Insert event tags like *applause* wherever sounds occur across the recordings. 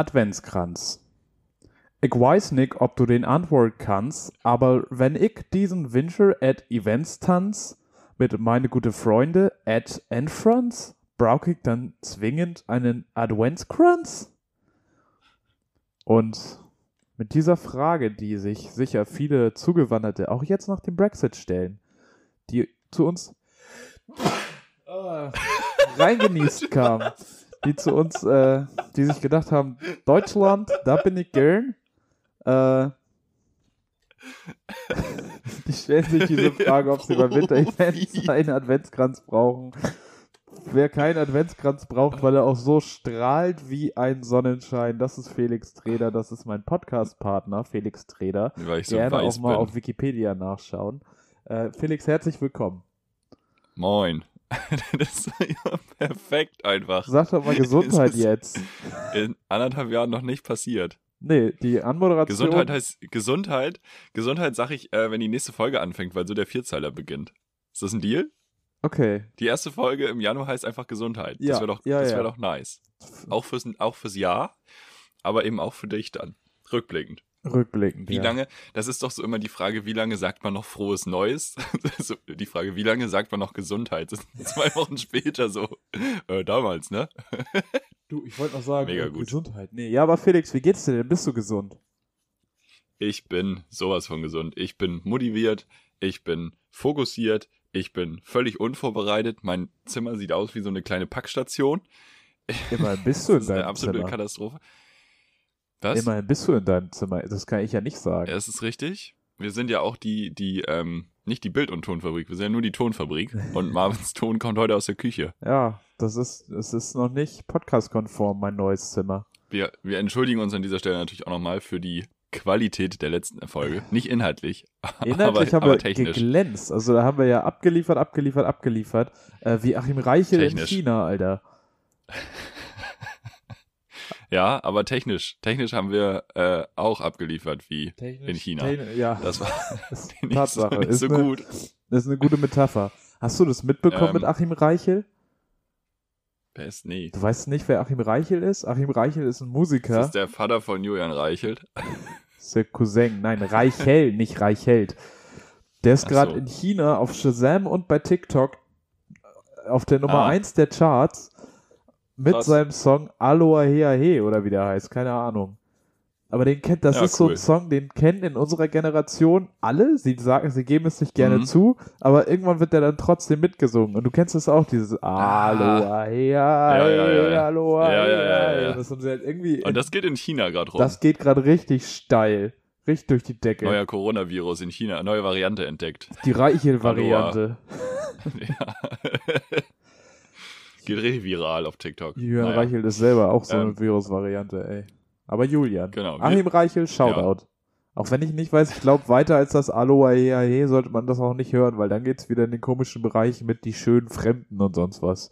Adventskranz. Ich weiß nicht, ob du den antworten kannst, aber wenn ich diesen Winter at Events tanz mit meine gute Freunde at Enfrance, brauche ich dann zwingend einen Adventskranz? Und mit dieser Frage, die sich sicher viele Zugewanderte auch jetzt nach dem Brexit stellen, die zu uns reingenießt kamen, *laughs* die zu uns, äh, die sich gedacht haben, Deutschland, da bin ich gern. Äh, *laughs* die stellen sich diese *laughs* Frage, ob sie beim Winter-Events einen Adventskranz brauchen. Wer keinen Adventskranz braucht, weil er auch so strahlt wie ein Sonnenschein, das ist Felix Treder, das ist mein Podcast-Partner, Felix Treder. Weil ich so Gerne auch mal bin. auf Wikipedia nachschauen. Äh, Felix, herzlich willkommen. Moin. *laughs* das ist ja perfekt einfach. Sag doch mal Gesundheit *laughs* jetzt. In anderthalb Jahren noch nicht passiert. Nee, die Anmoderation. Gesundheit heißt Gesundheit. Gesundheit sag ich, äh, wenn die nächste Folge anfängt, weil so der Vierzeiler beginnt. Ist das ein Deal? Okay. Die erste Folge im Januar heißt einfach Gesundheit. Ja, das wäre doch, ja, das wär ja. doch nice. Auch fürs, auch fürs Jahr, aber eben auch für dich dann. Rückblickend. Rückblickend. Wie ja. lange, das ist doch so immer die Frage, wie lange sagt man noch frohes Neues? *laughs* so, die Frage, wie lange sagt man noch Gesundheit? Das ist *laughs* zwei Wochen später so, äh, damals, ne? *laughs* Du, ich wollte noch sagen, Mega gut. Gesundheit. Nee, ja, aber Felix, wie geht's dir denn? Bist du gesund? Ich bin sowas von gesund. Ich bin motiviert, ich bin fokussiert, ich bin völlig unvorbereitet. Mein Zimmer sieht aus wie so eine kleine Packstation. Immerhin bist du in Das ist eine deinem absolute Zimmer. Katastrophe. Was? Immerhin bist du in deinem Zimmer. Das kann ich ja nicht sagen. Ja, es ist richtig. Wir sind ja auch die, die, ähm, nicht die Bild- und Tonfabrik, wir sind ja nur die Tonfabrik. Und *laughs* Marvins Ton kommt heute aus der Küche. Ja, das ist, es ist noch nicht podcast-konform, mein neues Zimmer. Wir, wir entschuldigen uns an dieser Stelle natürlich auch nochmal für die Qualität der letzten Folge. *laughs* Nicht inhaltlich, Inhaltlich *laughs* aber, haben aber wir technisch. geglänzt. Also da haben wir ja abgeliefert, abgeliefert, abgeliefert. Äh, wie Achim Reichel in Technisch. China, Alter. Ja, aber technisch. Technisch haben wir äh, auch abgeliefert wie in China. Technisch- ja, Das war *laughs* *laughs* ist nicht, Tatsache. so, nicht ist so eine, gut. Das ist eine gute Metapher. Hast du das mitbekommen Ähm, mit Achim Reichel? Wer ist nee? Du weißt nicht, wer Achim Reichel ist? Achim Reichel ist ein Musiker. Das ist der Vater von Julian Reichelt. Das *laughs* ist der Cousin. Nein, Reichel, nicht Reichelt. Der ist gerade so. in China auf Shazam und bei TikTok auf der Nummer Ah. 1 der Charts mit Krass. seinem Song Aloha Hea He oder wie der heißt, keine Ahnung. Aber den kennt, das Ja, ist so cool. ein Song, den kennen in unserer Generation alle. Sie sagen, sie geben es nicht gerne Mhm. zu, aber irgendwann wird der dann trotzdem mitgesungen. Und du kennst es auch, dieses Aloha Hea Ah. Ja. Aloha Ja, ja, ja. Das haben sie halt irgendwie, Und das geht in China gerade rum. das geht gerade richtig steil. Richtig durch die Decke. Neuer Coronavirus in China, neue Variante entdeckt. Die Reichel-Variante. *laughs* ja. Geht richtig viral auf TikTok. Julian Naja. Reichel ist selber auch so eine Ähm. Virus-Variante, ey. Aber Julian. Genau. Achim Reichel, Shoutout. Auch wenn ich nicht weiß, ich glaube, weiter als das Aloha Hea He sollte man das auch nicht hören, weil dann geht's wieder in den komischen Bereich mit die schönen Fremden und sonst was.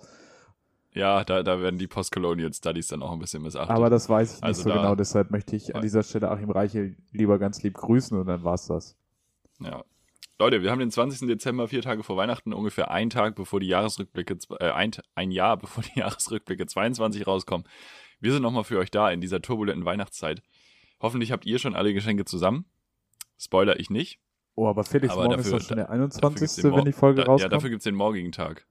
Ja, da, da werden die Postcolonial Studies dann auch ein bisschen missachtet. Aber das weiß ich nicht Also so genau, deshalb möchte ich an dieser Stelle Achim Reichel lieber ganz lieb grüßen und dann war's das. Ja. Leute, wir haben den 20. Dezember, vier Tage vor Weihnachten, ungefähr ein Tag bevor die Jahresrückblicke, äh, ein, ein Jahr *laughs* bevor die Jahresrückblicke 22 rauskommen. Wir sind nochmal für euch da in dieser turbulenten Weihnachtszeit. Hoffentlich habt ihr schon alle Geschenke zusammen. Spoiler ich nicht. Oh, aber Felix, Aber morgen dafür- ist doch schon der Dafür gibt's 21., den wenn die Folge da, Ja, rauskommt. dafür gibt's den morgigen Tag.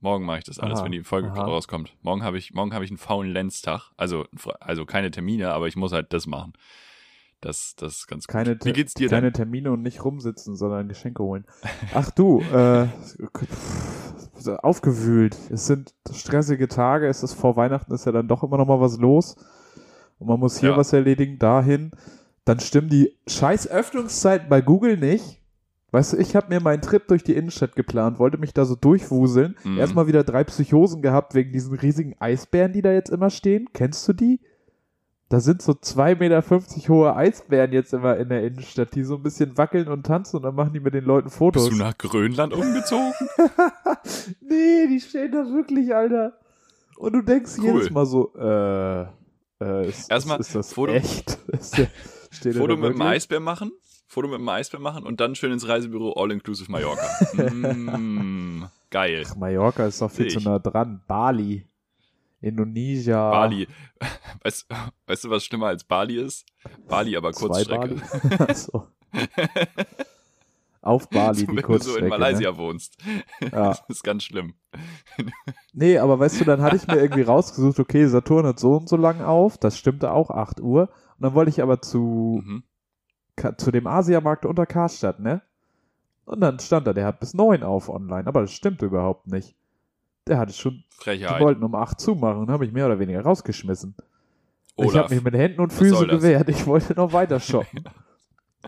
Morgen mache ich das alles, Aha, wenn die Folge aha. rauskommt. Morgen habe ich, morgen habe ich einen faulen Lenztag. Also, also keine Termine, aber ich muss halt das machen. Das, das ist ganz gut. keine, Wie geht's dir keine denn? Termine und nicht rumsitzen, sondern Geschenke holen. Ach du, äh, aufgewühlt. Es sind stressige Tage, es ist vor Weihnachten, ist ja dann doch immer noch mal was los. Und man muss hier Ja. was erledigen, dahin. Dann stimmen die scheiß Öffnungszeiten bei Google nicht. Weißt du, ich habe mir meinen Trip durch die Innenstadt geplant, wollte mich da so durchwuseln. Mhm. Erstmal wieder drei Psychosen gehabt wegen diesen riesigen Eisbären, die da jetzt immer stehen. Kennst du die? Da sind so 2,50 Meter hohe Eisbären jetzt immer in der Innenstadt, die so ein bisschen wackeln und tanzen und dann machen die mit den Leuten Fotos. Bist du nach Grönland umgezogen? *laughs* nee, die stehen da wirklich, Alter. Und du denkst Cool. jedes Mal so, äh, äh, ist, Erstmal ist, ist das Foto- echt? *laughs* Ist der, Foto mit dem? Eisbär machen, Foto mit dem Eisbär machen und dann schön ins Reisebüro All-Inclusive Mallorca. *laughs* mm, geil. Ach, Mallorca ist doch viel Seh zu ich. nah dran. Bali. Indonesia. Bali. *laughs* Weißt, weißt du, was schlimmer als Bali ist? Bali, aber Kurzstrecke. Bali. *laughs* so. Auf Bali, so, die *laughs* wenn du so in Malaysia Ne? wohnst. Ja. Das ist ganz schlimm. Nee, aber weißt du, dann hatte ich mir irgendwie rausgesucht, okay, Saturn hat so und so lang auf, das stimmte auch, 8 Uhr. Und dann wollte ich aber zu, Mhm. Ka- zu dem Asiamarkt unter Karstadt, ne? Und dann stand da, der hat bis 9 auf online, aber das stimmte überhaupt nicht. Der hatte schon, die Frechheit. wollten um 8 zumachen und habe ich mehr oder weniger rausgeschmissen. Ich Olaf. habe mich mit Händen und Füßen gewehrt. Ich wollte noch weiter *laughs* shoppen.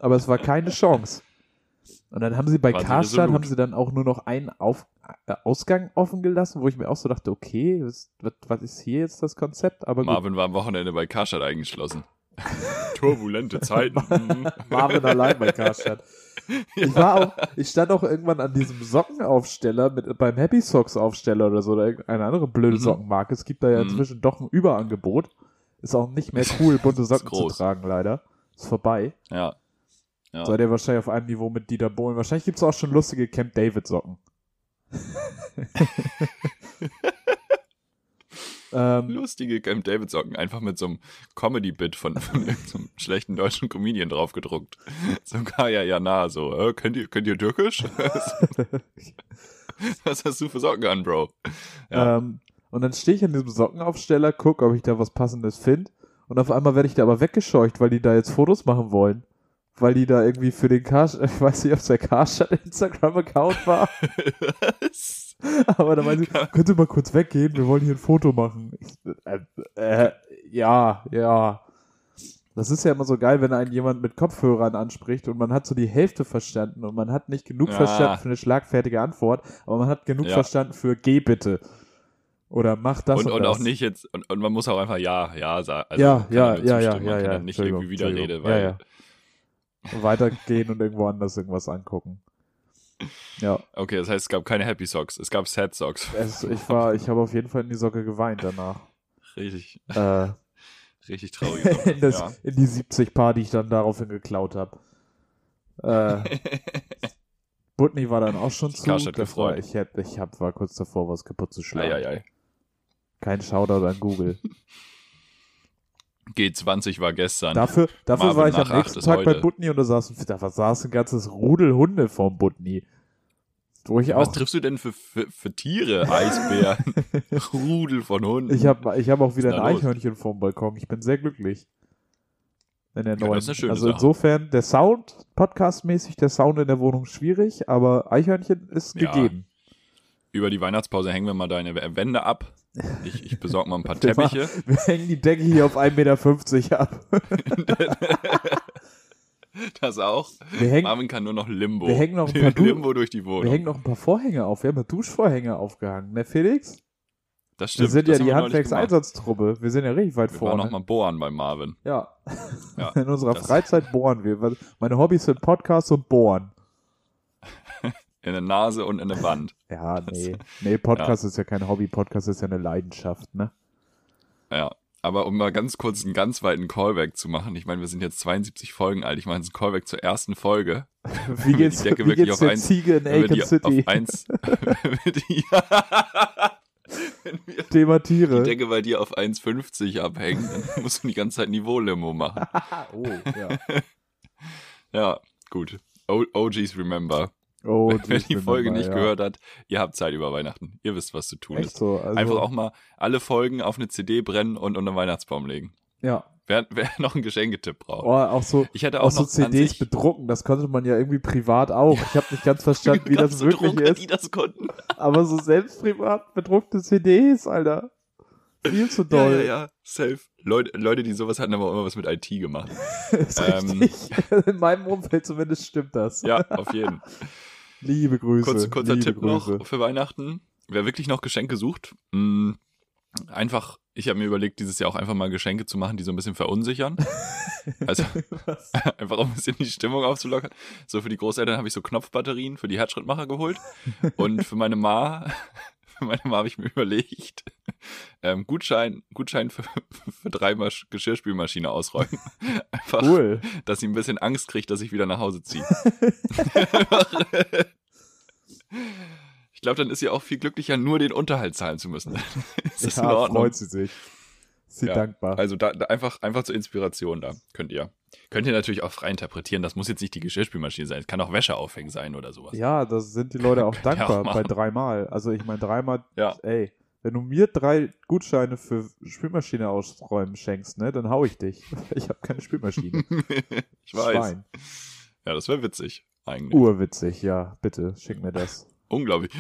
Aber es war keine Chance. Und dann haben sie bei Karstadt, haben sie dann auch nur noch einen Auf, äh, Ausgang offen gelassen, wo ich mir auch so dachte, okay, was, was, ist hier jetzt das Konzept? Aber gut, Marvin war am Wochenende bei Karstadt eingeschlossen. *laughs* Turbulente Zeiten. *laughs* Marvin allein bei Karstadt. *laughs* Ich war auch, ich stand auch irgendwann an diesem Sockenaufsteller mit, beim Happy Socks Aufsteller oder so, oder irgendeine andere blöde Mhm. Sockenmarke. Es gibt da ja Mhm. inzwischen doch ein Überangebot. Ist auch nicht mehr *laughs* cool, bunte Socken zu tragen, leider. Ist vorbei. Ja. Ja. Seid ihr wahrscheinlich auf einem Niveau mit Dieter Bohlen. Wahrscheinlich gibt's auch schon lustige Camp David Socken. *laughs* ähm, Lustige Camp David Socken, einfach mit so einem Comedy-Bit von, *laughs* von irgendeinem schlechten deutschen Comedian draufgedruckt. *laughs* Sogar ja, ja, na, so, äh, könnt ihr, könnt ihr Türkisch? *laughs* Was hast du für Socken an, Bro? Ja. ähm, und dann stehe ich an diesem Sockenaufsteller, guck, ob ich da was passendes finde. Und auf einmal werde ich da aber weggescheucht, weil die da jetzt Fotos machen wollen. Weil die da irgendwie für den Karstadt, ich weiß nicht, ob es der Karstadt Instagram-Account war, Was? *laughs* aber da meinen sie, könnt ihr mal kurz weggehen, wir wollen hier ein Foto machen. Ich, äh, äh, ja, ja. Das ist ja immer so geil, wenn einen jemand mit Kopfhörern anspricht und man hat so die Hälfte verstanden und man hat nicht genug Ja. verstanden für eine schlagfertige Antwort, aber man hat genug Ja. verstanden für geh bitte. Oder mach das und, und, und das. auch nicht jetzt, und, und man muss auch einfach ja, ja sagen. Also ja, ja, ja, ja, ja, ja. dann nicht irgendwie Widerrede, weil. ja, ja. Weitergehen und irgendwo anders irgendwas angucken. Ja, Okay, das heißt, es gab keine Happy Socks, es gab Sad Socks. es, ich *laughs* war, ich habe auf jeden Fall in die Socke geweint danach. Richtig, Äh, *laughs* richtig traurig. in, das, ja. in die 70 Paar, die ich dann daraufhin geklaut habe. Äh, *laughs* Butney war dann auch schon zu. Karstadt Das war, ich hätte, ich hab, war kurz davor, was kaputt zu schlagen. Eieiei. Kein Shoutout an Google. G20 war gestern. Dafür, dafür Marvin war ich am nächsten Tag bei heute. Butney und da saß, da saß ein ganzes Rudel Hunde vorm. Wo ich Was triffst du denn für, für, für Tiere? Eisbären, *laughs* Rudel von Hunden. ich habe ich hab auch wieder ein los? Eichhörnchen vorm Balkon. Ich bin sehr glücklich. In der Ja, neuen. das ist eine schöne also Sache. insofern, der Sound, podcastmäßig, der Sound in der Wohnung schwierig, aber Eichhörnchen ist Ja. gegeben. Über die Weihnachtspause hängen wir mal deine Wände ab. Ich, ich besorge mal ein paar *laughs* Wir Teppiche. Wir hängen die Decke hier auf 1,50 Meter ab. *laughs* Das auch. Wir hängen, Marvin kann nur noch Limbo. Wir hängen noch ein paar Du- Limbo durch die wir Wohnung. hängen noch ein paar Vorhänge auf. Wir haben ja Duschvorhänge aufgehangen, ne Felix? das stimmt. Wir sind ja die wir. Handwerkseinsatztruppe. Wir sind ja richtig weit Wir waren vorne. noch mal bohren bei Marvin. Ja. Ja, *laughs* In unserer Freizeit bohren wir. Meine Hobbys sind Podcasts und Bohren. In der Nase und in der *laughs* Wand. *laughs* Ja, nee. Nee, Podcast ist ja kein Hobby, Podcast ist ja eine Leidenschaft, ne? Ja. Aber um mal ganz kurz einen ganz weiten Callback zu machen, ich meine, wir sind jetzt 72 Folgen alt, ich mache jetzt einen Callback zur ersten Folge. *laughs* Wie geht's, die Decke wie wirklich geht's auf eins- Ziege in Aiken die City? auf eins, die, wenn wir Thema die Tiere. Decke bei dir auf 1,50 abhängen, dann musst du die ganze Zeit Niveau-Limo machen. oh, ja. Ja, gut. O OGs remember. Oh, *laughs* Wer das die Folge dabei, nicht ja. gehört hat, ihr habt Zeit über Weihnachten. Ihr wisst, was zu tun Echt ist. so. Also, Einfach auch mal alle Folgen auf eine CD brennen und unter den Weihnachtsbaum legen. Ja. Wer, wer *laughs* noch einen Geschenketipp braucht. Oh, auch so, Ich hätte auch auch so CDs bedrucken. Das konnte man ja irgendwie privat auch. Ich habe nicht *laughs* ganz verstanden, wie das wirklich Drucker, ist. die das konnten. Aber so selbst privat bedruckte CDs, Alter. Viel zu Ja, doll. ja, ja, safe. Leute, Leute, die sowas hatten, haben auch immer was mit IT gemacht. ist Ähm. richtig. In meinem Umfeld zumindest stimmt das. Ja, auf jeden. Liebe Grüße. Kurz, kurzer liebe Tipp Grüße. noch für Weihnachten. Wer wirklich noch Geschenke sucht, mh, einfach, ich habe mir überlegt, dieses Jahr auch einfach mal Geschenke zu machen, die so ein bisschen verunsichern. *laughs* Also *laughs* einfach um ein bisschen die Stimmung aufzulockern. So für die Großeltern habe ich so Knopfbatterien für die Herzschrittmacher geholt. Und für meine Ma, für *laughs* meine Ma habe ich mir überlegt, ähm, Gutschein, Gutschein für, *laughs* für dreimal Geschirrspülmaschine ausräumen. *laughs* Einfach, Cool. dass sie ein bisschen Angst kriegt, dass ich wieder nach Hause ziehe. ich glaube, dann ist sie auch viel glücklicher, nur den Unterhalt zahlen zu müssen. ist das ja, in Ordnung? freut sie sich. Sie Ja, dankbar. Also da, da einfach, einfach zur Inspiration da. Könnt ihr. Könnt ihr natürlich auch frei interpretieren. Das muss jetzt nicht die Geschirrspülmaschine sein. Es kann auch Wäsche aufhängen sein oder sowas. ja, da sind die Leute auch *laughs* ihr auch dankbar bei dreimal. Also ich meine, dreimal, Ja. ey, wenn du mir drei Gutscheine für Spülmaschine ausräumen schenkst, ne, dann hau ich dich. *laughs* Ich habe keine Spülmaschine. *laughs* ich weiß. Schwein. Ja, das wäre witzig. Eigentlich. Urwitzig, ja, bitte, schick mir das. Unglaublich.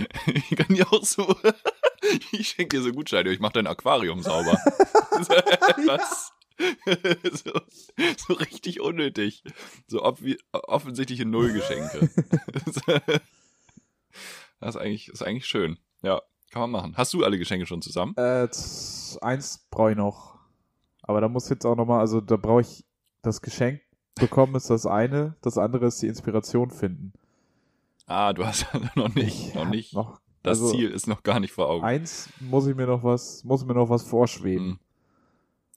Ich kann dir auch so. *laughs* Ich schenke dir so Gutscheine, ich mache dein Aquarium sauber. *laughs* *laughs* Was? So, so richtig unnötig. So offensichtliche Nullgeschenke. Das ist eigentlich, ist eigentlich schön. Ja, kann man machen. Hast du alle Geschenke schon zusammen? Äh, eins brauche ich noch. Aber da muss jetzt auch nochmal, also da brauche ich das Geschenk bekommen, ist das eine. Das andere ist die Inspiration finden. Ah, du hast noch nicht, Ich noch nicht. Noch, Das also, Ziel ist noch gar nicht vor Augen. Eins muss ich mir noch was, muss mir noch was vorschweben. Hm.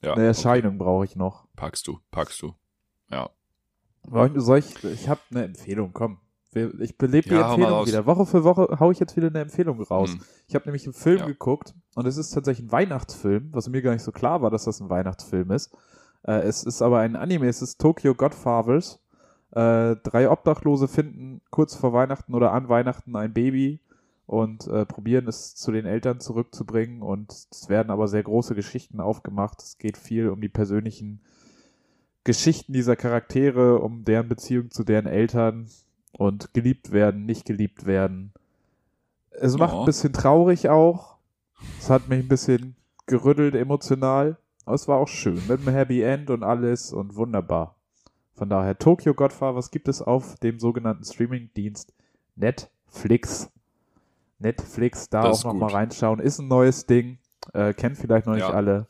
Ja, Eine Erscheinung brauche ich noch. packst du, packst du. Ja. Soll ich- ich, habe eine Empfehlung, komm. Ich belebe die Ja, Empfehlung wieder. Woche für Woche hau ich jetzt wieder eine Empfehlung raus. Hm. Ich habe nämlich einen Film Ja. geguckt und es ist tatsächlich ein Weihnachtsfilm, was mir gar nicht so klar war, dass das ein Weihnachtsfilm ist. Äh, es ist aber ein Anime, es ist Tokyo Godfathers. Äh, drei Obdachlose finden kurz vor Weihnachten oder an Weihnachten ein Baby und äh, probieren es zu den Eltern zurückzubringen und es werden aber sehr große Geschichten aufgemacht. Es geht viel um die persönlichen Geschichten dieser Charaktere, um deren Beziehung zu deren Eltern und geliebt werden, nicht geliebt werden. Es macht Ja. ein bisschen traurig auch. Es hat mich ein bisschen gerüttelt emotional. Aber es war auch schön. Mit einem Happy End und alles und wunderbar. Von daher, Tokyo Godfathers gibt es auf dem sogenannten Streaming-Dienst Netflix. Netflix, da Das auch nochmal reinschauen. Ist ein neues Ding. Äh, kennt vielleicht noch nicht Ja. alle.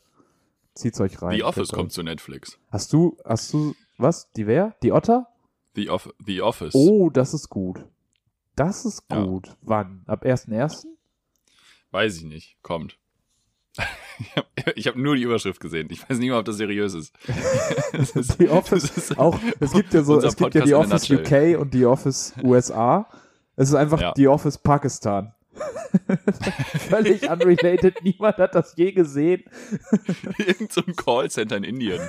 Zieht's euch rein. The Office kommt zu Netflix. Hast du, hast du, was? Die wer? Die Otter? The, Off The Office. Oh, das ist gut. Das ist Ja. gut. Wann? Ab 1.1.? Weiß ich nicht. Kommt. *laughs* Ich habe hab nur die Überschrift gesehen. Ich weiß nicht mal, ob das seriös ist. *laughs* Ist- Die Office ist Auch, es gibt ja so, es gibt ja die Office. UK und die Office USA. Es ist einfach Ja. die Office Pakistan. *laughs* Völlig unrelated, niemand hat das je gesehen. Irgend so ein Callcenter in Indien.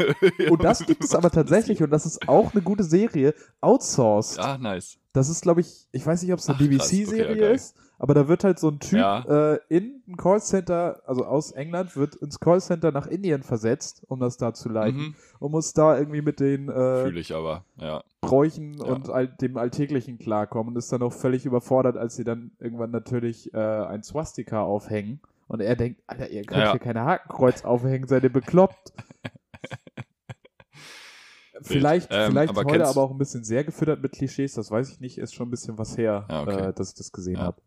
*laughs* Und das *laughs* gibt es aber tatsächlich, und das ist auch eine gute Serie, Outsourced. Ah, nice. Das ist, glaube ich, ich weiß nicht, ob es eine. BBC-Serie Okay, ist, aber da wird halt so ein Typ Ja. äh, in ein Callcenter, also aus England, wird ins Callcenter nach Indien versetzt, um das da zu leiten. Mhm. Und muss da irgendwie mit den äh, Fühle ich aber, ja. Bräuchen Ja. und all, dem Alltäglichen klarkommen und ist dann auch völlig überfordert, als sie dann irgendwann natürlich äh, ein Swastika aufhängen. Und er denkt, Alter, ihr könnt Ja. hier keine Hakenkreuz aufhängen, seid ihr bekloppt. *laughs* vielleicht Ähm, vielleicht aber heute aber auch ein bisschen sehr gefüttert mit Klischees, das weiß ich nicht, ist schon ein bisschen was her, Ja, okay. äh, dass ich das gesehen habe.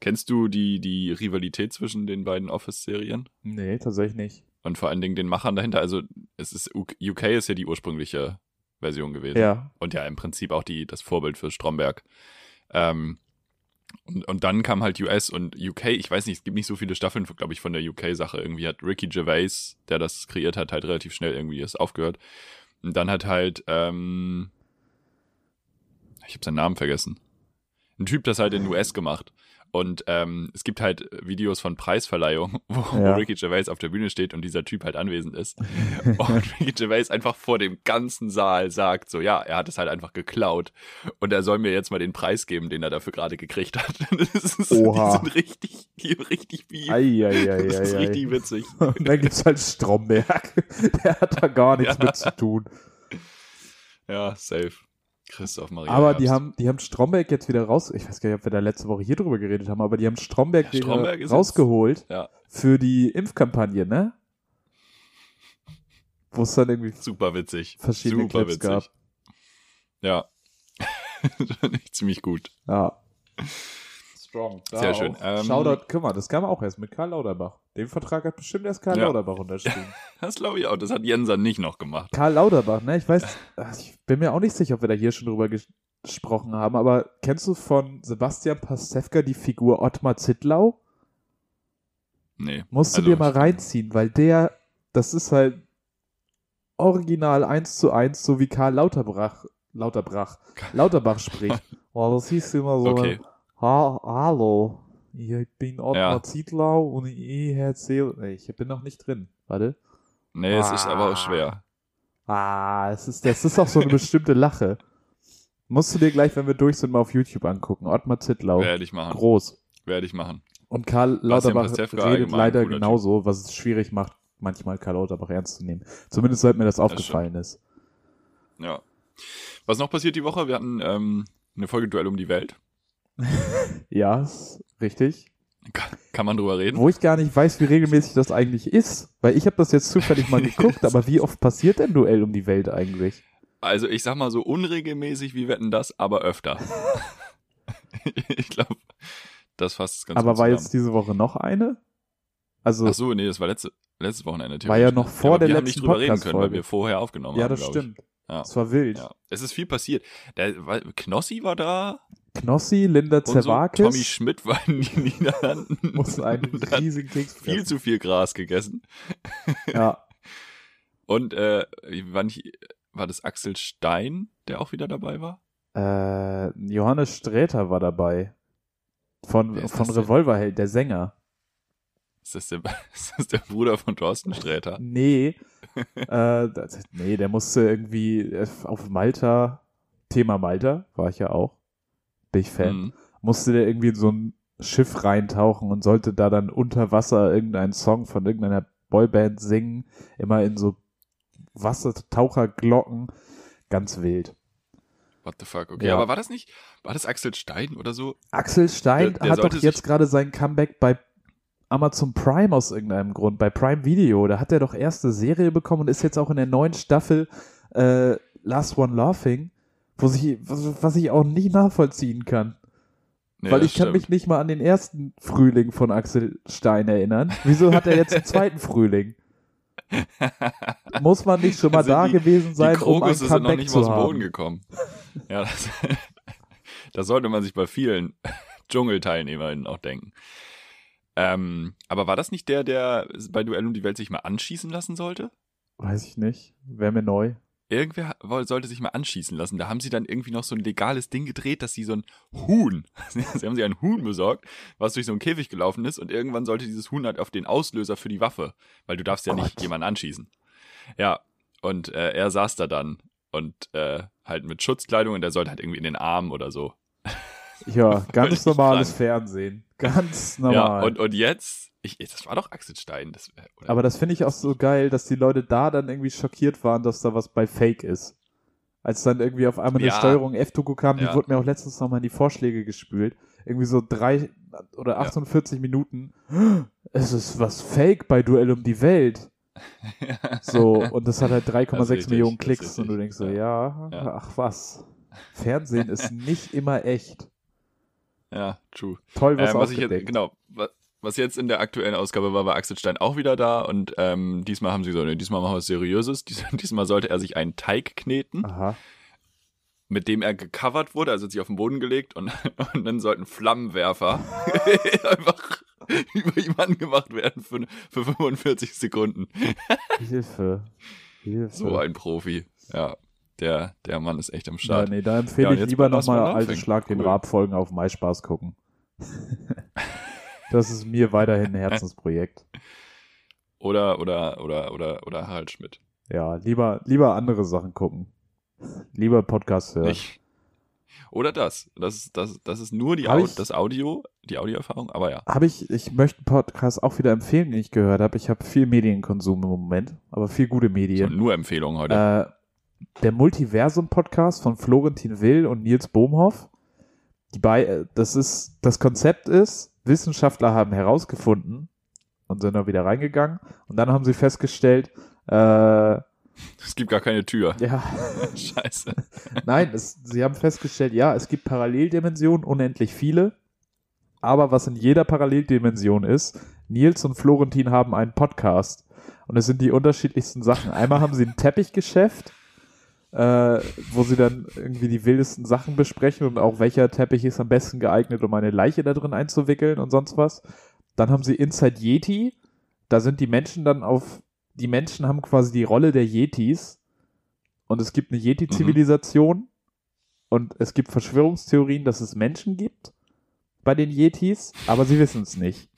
Kennst du die, die Rivalität zwischen den beiden Office-Serien? Nee, tatsächlich nicht. Und vor allen Dingen den Machern dahinter. Also, es ist, UK ist ja die ursprüngliche Version gewesen. Ja. Und ja, im Prinzip auch die, das Vorbild für Stromberg. Ähm, und, und dann kam halt US und UK, ich weiß nicht, es gibt nicht so viele Staffeln, glaube ich, von der UK-Sache. Irgendwie hat Ricky Gervais, der das kreiert hat, halt relativ schnell irgendwie es aufgehört. Und dann hat halt, ähm, ich habe seinen Namen vergessen. Ein Typ das halt in den US gemacht. Und ähm, es gibt halt Videos von Preisverleihungen, *laughs* wo, Ja. Ricky Gervais auf der Bühne steht und dieser Typ halt anwesend ist. *laughs* Und Ricky Gervais einfach vor dem ganzen Saal sagt, so ja, er hat es halt einfach geklaut und er soll mir jetzt mal den Preis geben, den er dafür gerade gekriegt hat. *laughs* Das ist, Oha. Die sind richtig, die richtig beef. Eieieiei. Das ist richtig witzig. Und dann gibt's halt Stromberg. Der hat da gar nichts Ja. mit zu tun. Ja, safe. Christoph Maria. Aber die Herbst. haben, die haben Stromberg jetzt wieder raus. Ich weiß gar nicht, ob wir da letzte Woche hier drüber geredet haben, aber die haben Stromberg, Ja, Stromberg rausgeholt Ja. für die Impfkampagne, ne? Wo es dann irgendwie super witzig. verschiedene super Clips witzig. gab. Ja. *laughs* Ziemlich gut. Ja. Strong. Da Sehr schön. Ähm, Shoutout, guck mal, das kam auch erst mit Karl Lauterbach. Den Vertrag hat bestimmt erst Karl Ja. Lauterbach unterschrieben. *laughs* Das glaube ich auch. Das hat Jenser nicht noch gemacht. Karl Lauterbach, ne? Ich weiß, ich bin mir auch nicht sicher, ob wir da hier schon drüber ges gesprochen haben, aber kennst du von Sebastian Pastewka die Figur Ottmar Zittlau? Nee. Musst du Also, dir mal reinziehen, weil der, das ist halt original eins zu eins, so wie Karl Lauterbach, Lauterbach, Lauterbach spricht. *laughs* Boah, das hieß immer so, Okay. Ha hallo, ich bin Ottmar Ja. Zietlau und ich erzähle. Nee, Ich bin noch nicht drin. Warte. Nee, es ist aber Ah. auch schwer. Ah, es ist, das ist auch so eine *laughs* bestimmte Lache. Musst du dir gleich, wenn wir durch sind, mal auf YouTube angucken. Ottmar Zittlau. Werde ich machen. Groß. Werde ich machen. Und Karl Lauterbach redet leider genauso, was es schwierig macht, manchmal Karl Lauterbach ernst zu nehmen. Zumindest seit mir das aufgefallen ist. Ja. Was noch passiert die Woche? Wir hatten ähm, eine Folge Duell um die Welt. *laughs* Ja, richtig. Ka- Kann man drüber reden? Wo ich gar nicht weiß, wie regelmäßig das eigentlich ist. Weil ich habe das jetzt zufällig mal *laughs* geguckt, aber wie oft passiert denn Duell um die Welt eigentlich? Also ich sag mal so unregelmäßig, wie wetten das, aber öfter. *laughs* ich glaube, das fasst es ganz aber gut war zusammen. jetzt diese Woche noch eine? Also, Ach so, nee, das war letzte, letztes Wochenende. War ja noch ne? vor aber der wir haben nicht letzten drüber reden können, weil wir vorher aufgenommen ja, haben, das glaub stimmt. Ja. Es war wild. Ja. Es ist viel passiert. Der, Knossi war da Knossi, Linda so. Tommy Zerwakis Schmidt war in den *laughs* Niederlanden. muss einen riesigen Keks viel fressen. zu viel Gras gegessen. Ja, *laughs* Und äh, war, nicht, war das Axel Stein, der auch wieder dabei war? äh, Johannes Sträter war dabei. Von, von? Revolverheld, der Sänger. Ist das der, *laughs* ist das der Bruder von Thorsten Sträter? Nee. äh, das, nee, der musste irgendwie äh, auf Malta, Thema Malta, war ich ja auch. Bin ich Fan. Mhm. Musste der irgendwie in so ein Schiff reintauchen und sollte da dann unter Wasser irgendeinen Song von irgendeiner Boyband singen. Immer in so Wassertaucherglocken. Ganz wild. What the fuck, okay. Ja. Aber war das nicht, war das Axel Stein oder so? Axel Stein Der- der hat doch jetzt gerade sein Comeback bei Amazon Prime aus irgendeinem Grund, bei Prime Video. Da hat er doch erste Serie bekommen und ist jetzt auch in der neuen Staffel äh, Last One Laughing, wo sich, was, was ich auch nicht nachvollziehen kann. Nee, weil ich kann stimmt. mich nicht mal an den ersten Frühling von Axel Stein erinnern. Wieso hat er jetzt einen *laughs* zweiten Frühling? Muss man nicht schon mal Also da die- gewesen sein, die um ein Krokusse sind noch Comeback nicht aus dem Boden gekommen. Ja, das, *laughs* das sollte man sich bei vielen *laughs* Dschungelteilnehmerinnen auch denken. Ähm, aber war das nicht der, der bei Duell um die Welt sich mal anschießen lassen sollte? Weiß ich nicht. Wäre mir neu. Irgendwer sollte sich mal anschießen lassen. Da haben sie dann irgendwie noch so ein legales Ding gedreht, dass sie so ein Huhn, *laughs* sie haben sich ein Huhn besorgt, was durch so einen Käfig gelaufen ist und irgendwann sollte dieses Huhn halt auf den Auslöser für die Waffe, weil du darfst ja nicht Gott. jemanden anschießen. Ja, und äh, er saß da dann und äh, halt mit Schutzkleidung und der sollte halt irgendwie in den Arm oder so. Ja, ganz normales. Fernsehen. *laughs* Ganz Ja, normal. und, und jetzt, ich, das war doch Axel Stein. Das, oder? Aber das finde ich auch so geil, dass die Leute da dann irgendwie schockiert waren, dass da was bei Fake ist. Als dann irgendwie auf einmal eine Ja. Steuerung F-Doku kam, die Ja. wurde mir auch letztens nochmal in die Vorschläge gespült. Irgendwie so drei oder 48 Minuten. *gasps* Es ist was Fake bei Duell um die Welt. *laughs* So, und das hat halt Das ist 3,6 richtig, Millionen Klicks und du denkst so, ja, Ja. ach was. Fernsehen ist nicht immer echt. Ja, true. Toll, was Ähm, was ich jetzt, genau, wa- was jetzt in der aktuellen Ausgabe war, war Axel Stein auch wieder da und ähm, diesmal haben sie so, ne, diesmal machen wir was Seriöses. *laughs* Dies, diesmal sollte er sich einen Teig kneten, Aha. mit dem er gecovert wurde, also hat sich auf den Boden gelegt und, *laughs* und dann sollten Flammenwerfer *laughs* einfach über ihm angemacht werden für, für 45 Sekunden. Hilfe. Hilfe. So ein Profi. Ja, der, der Mann ist echt am Ja, Start. nee, da Ja, empfehle und ich lieber nochmal alte. Schlag den Cool. Rab-Folgen auf MySpaß gucken. das ist mir weiterhin ein Herzensprojekt. Oder, oder, oder, oder, oder Harald Schmidt. Ja, lieber, lieber andere Sachen gucken. Lieber Podcast hören. Nicht. Oder das. Das ist, das, das ist nur die Au ich- das Audio, die Audioerfahrung, aber ja. Habe ich, ich möchte einen Podcast auch wieder empfehlen, den ich gehört habe. Ich habe viel Medienkonsum im Moment, aber viel gute Medien. nur Empfehlungen heute. Äh, der Multiversum-Podcast von Florentin Will und Nils Bohmhoff. Die bei, äh, das ist, das Konzept ist, Wissenschaftler haben herausgefunden und sind da wieder reingegangen und dann haben sie festgestellt, äh, es gibt gar keine Tür. ja, *laughs* Scheiße. nein, es, sie haben festgestellt, ja, es gibt Paralleldimensionen, unendlich viele, aber was in jeder Paralleldimension ist, Nils und Florentin haben einen Podcast und es sind die unterschiedlichsten Sachen. Einmal haben sie ein Teppichgeschäft, äh, wo sie dann irgendwie die wildesten Sachen besprechen und auch welcher Teppich ist am besten geeignet, um eine Leiche da drin einzuwickeln und sonst was. Dann haben sie Inside Yeti, da sind die Menschen dann auf, die Menschen haben quasi die Rolle der Yetis und es gibt eine Yeti-Zivilisation und es gibt Verschwörungstheorien, dass es Menschen gibt bei den Yetis, aber sie wissen es nicht.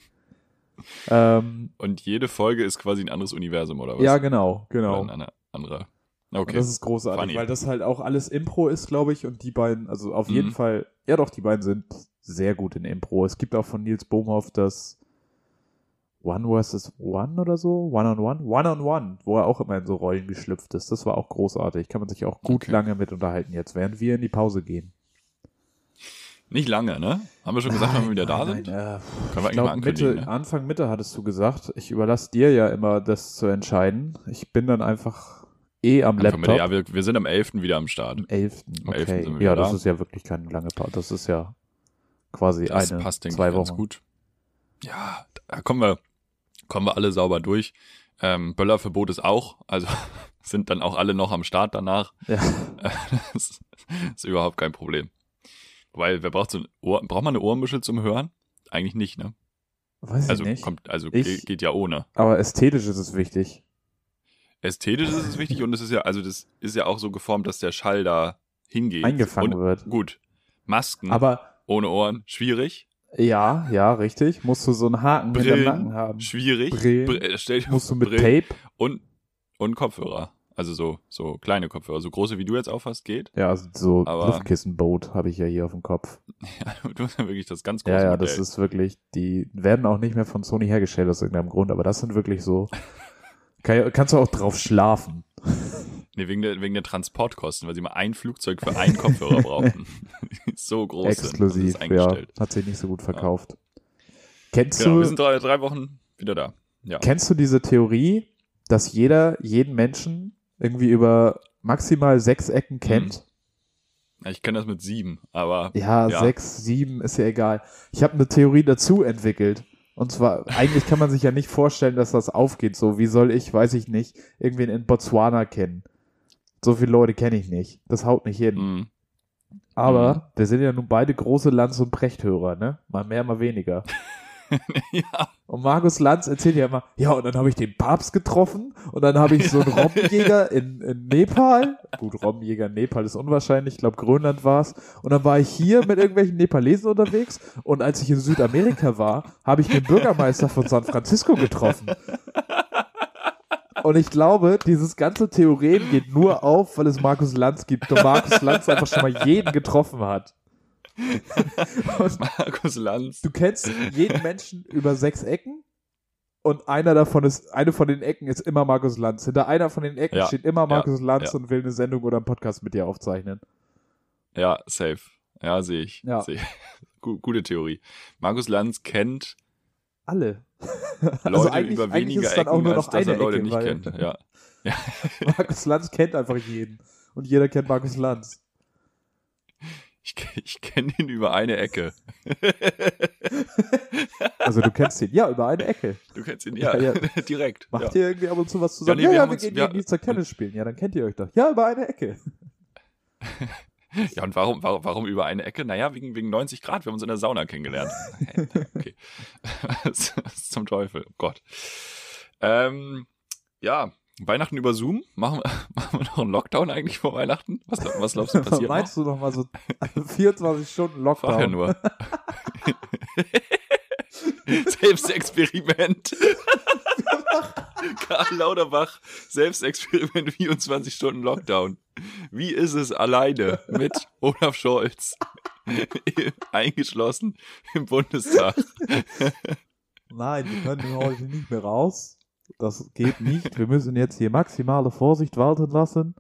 Ähm, Und jede Folge ist quasi ein anderes Universum, oder was? ja, genau, Oder genau. ein ander- anderer. Und Okay. das ist großartig, Funny. weil das halt auch alles Impro ist, glaube ich. Und die beiden, also auf Mhm. jeden Fall, ja doch, die beiden sind sehr gut in Impro. Es gibt auch von Nils Bohmhoff das One vs. One oder so, One on One, One on One, wo er auch immer in so Rollen geschlüpft ist. Das war auch großartig. Kann man sich auch gut Okay. lange mit unterhalten jetzt, während wir in die Pause gehen. Nicht lange, ne? Haben wir schon gesagt, wann wir wieder da Nein, sind? nein, äh, Können wir ich ankündigen, Mitte, ne? Anfang Mitte hattest du gesagt. Ich überlasse dir ja immer das zu entscheiden. Ich bin dann einfach eh am Anfang Laptop. Ja, wir, wir sind am 11. wieder am Start. Am 11. Am 11. Okay. sind wir ja, das da. ist ja wirklich keine lange Pause. Das ist ja quasi Das eine, passt, denke zwei ich, ganz Wochen. gut. Ja, da kommen wir, kommen wir alle sauber durch. Ähm, Böllerverbot ist auch, also *laughs* sind dann auch alle noch am Start danach. Ja. *laughs* das ist überhaupt kein Problem. Weil wer braucht so ein Ohr, braucht man eine Ohrenmuschel zum Hören? Eigentlich nicht, ne? Weiß Also ich nicht. kommt, also Ich- geht ja ohne. Aber ästhetisch ist es wichtig. Ästhetisch ist es wichtig und es ist ja, also das ist ja auch so geformt, dass der Schall da hingeht. Eingefangen und, wird. Gut. Masken Aber ohne Ohren, schwierig. ja, ja, richtig. Musst du so einen Haken hinterm Brillen, Nacken haben. schwierig. Brillen. Br- äh, stell dir Musst du mit Brillen Tape? und, und Kopfhörer. Also so, so kleine Kopfhörer. So große, wie du jetzt aufhast, geht. Ja, also so Aber- Luftkissenboot habe ich ja hier auf dem Kopf. *laughs* Ja, du hast ja wirklich das ganz große Ja, ja, Modell. das ist wirklich, die werden auch nicht mehr von Sony hergestellt aus irgendeinem Grund, aber das sind wirklich so, *laughs* kann, ja- kannst du auch drauf schlafen. *laughs* Nee, wegen der, wegen der Transportkosten, weil sie mal ein Flugzeug für einen Kopfhörer *laughs* brauchen. *laughs* so groß sind. Exklusiv, Das ist ja. Hat sich nicht so gut verkauft. Kennst Genau, wir du, sind drei, drei Wochen wieder da. Ja. Kennst du diese Theorie, dass jeder jeden Menschen irgendwie über maximal sechs Ecken kennt? Ja, Ich kenne das mit sieben, aber Ja. Ja. sechs, sieben, ist ja egal. Ich habe eine Theorie dazu entwickelt. Und zwar, eigentlich kann man sich ja nicht vorstellen, dass das aufgeht. So, wie soll ich, weiß ich nicht, irgendwen in Botswana kennen? So viele Leute kenne ich nicht. Das haut nicht hin. mh, Aber Mhm. wir sind ja nun beide große Lanz- und Prechthörer, ne? Mal mehr, mal weniger. *laughs* *laughs* ja, Und Markus Lanz erzählt ja immer, ja, und dann habe ich den Papst getroffen und dann habe ich so einen *laughs* Robbenjäger in, in Nepal. Gut, Robbenjäger in Nepal ist unwahrscheinlich, ich glaube Grönland war's. Und dann war ich hier mit irgendwelchen Nepalesen unterwegs und als ich in Südamerika war, habe ich den Bürgermeister von San Francisco getroffen. Und ich glaube, dieses ganze Theorem geht nur auf, weil es Markus Lanz gibt und Markus Lanz einfach schon mal jeden getroffen hat. *laughs* Markus Lanz. Du kennst jeden Menschen über sechs Ecken und einer davon ist, eine von den Ecken ist immer Markus Lanz. Hinter einer von den Ecken Ja, steht immer Markus Lanz ja. und will eine Sendung oder einen Podcast mit dir aufzeichnen. Ja, safe. Ja, sehe ich. Ja. Seh Gute Theorie. Markus Lanz kennt Alle. Leute eigentlich- über eigentlich weniger dann auch Ecken, nur als noch dass er Leute Ecke, nicht kennt. *laughs* Ja. Markus Lanz kennt einfach jeden. Und jeder kennt Markus Lanz. Ich, ich kenne ihn über eine Ecke. *laughs* Also du kennst ihn. Ja, über eine Ecke. Du kennst ihn, ja, Ja, *laughs* direkt. Macht ja. ihr irgendwie ab und zu was zusammen? nee, Ja, wir ja, wir uns- gehen jeden Dienstag Tennis spielen. Ja, dann kennt ihr euch doch. Ja, über eine Ecke. *laughs* ja, und warum, warum, warum über eine Ecke? Naja, wegen, wegen 90 Grad. Wir haben uns in der Sauna kennengelernt. okay. Was was zum Teufel? Oh Gott. Ähm, ja, Weihnachten über Zoom. Machen wir, *laughs* machen wir noch einen Lockdown eigentlich vor Weihnachten? Was, was glaubst du *laughs* passiert? noch? Meinst du noch mal so *laughs* 24 Stunden Lockdown? Frag ja nur. Selbstexperiment. Karl Lauterbach, Selbstexperiment 24 Stunden Lockdown. Wie ist es alleine mit Olaf Scholz eingeschlossen im Bundestag? Nein, wir können heute nicht mehr raus. Das geht nicht. Wir müssen jetzt hier maximale Vorsicht walten lassen.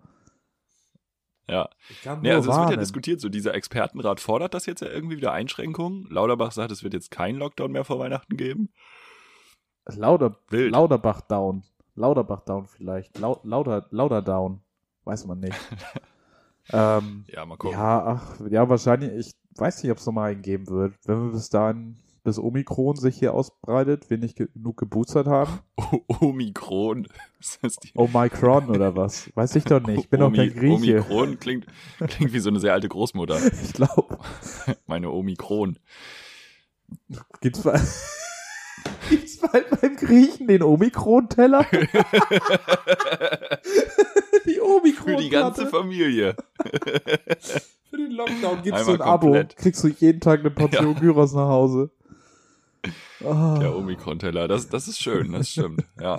Ja. Ich kann Nee, also es wird ja diskutiert, so dieser Expertenrat fordert das jetzt ja irgendwie wieder Einschränkungen. Lauterbach sagt, es wird jetzt keinen Lockdown mehr vor Weihnachten geben. Lauter, Wild. Lauterbach down. Lauterbach down vielleicht. Lau, lauter, lauter down. Weiß man nicht. *laughs* ähm, Ja, mal gucken. ja, ach, ja, wahrscheinlich. Ich weiß nicht, ob es nochmal einen geben wird. Wenn wir bis dahin, bis Omikron sich hier ausbreitet, wir nicht genug geboostert haben. O *laughs* Omikron. Ist das die Omikron oder was? Weiß ich doch nicht. Ich bin doch kein Grieche. Omikron klingt, klingt wie so eine sehr alte Großmutter. *laughs* Ich glaube. *laughs* Meine Omikron. Gibt's bei, gibt's bald beim Griechen den Omikron-Teller? die Omikron Für die ganze Familie. Für den Lockdown gibst Einmal du ein Abo, komplett. kriegst du jeden Tag eine Portion Gyros nach Hause. Ah, Der Omikron-Teller, das, das ist schön, das stimmt. Ja.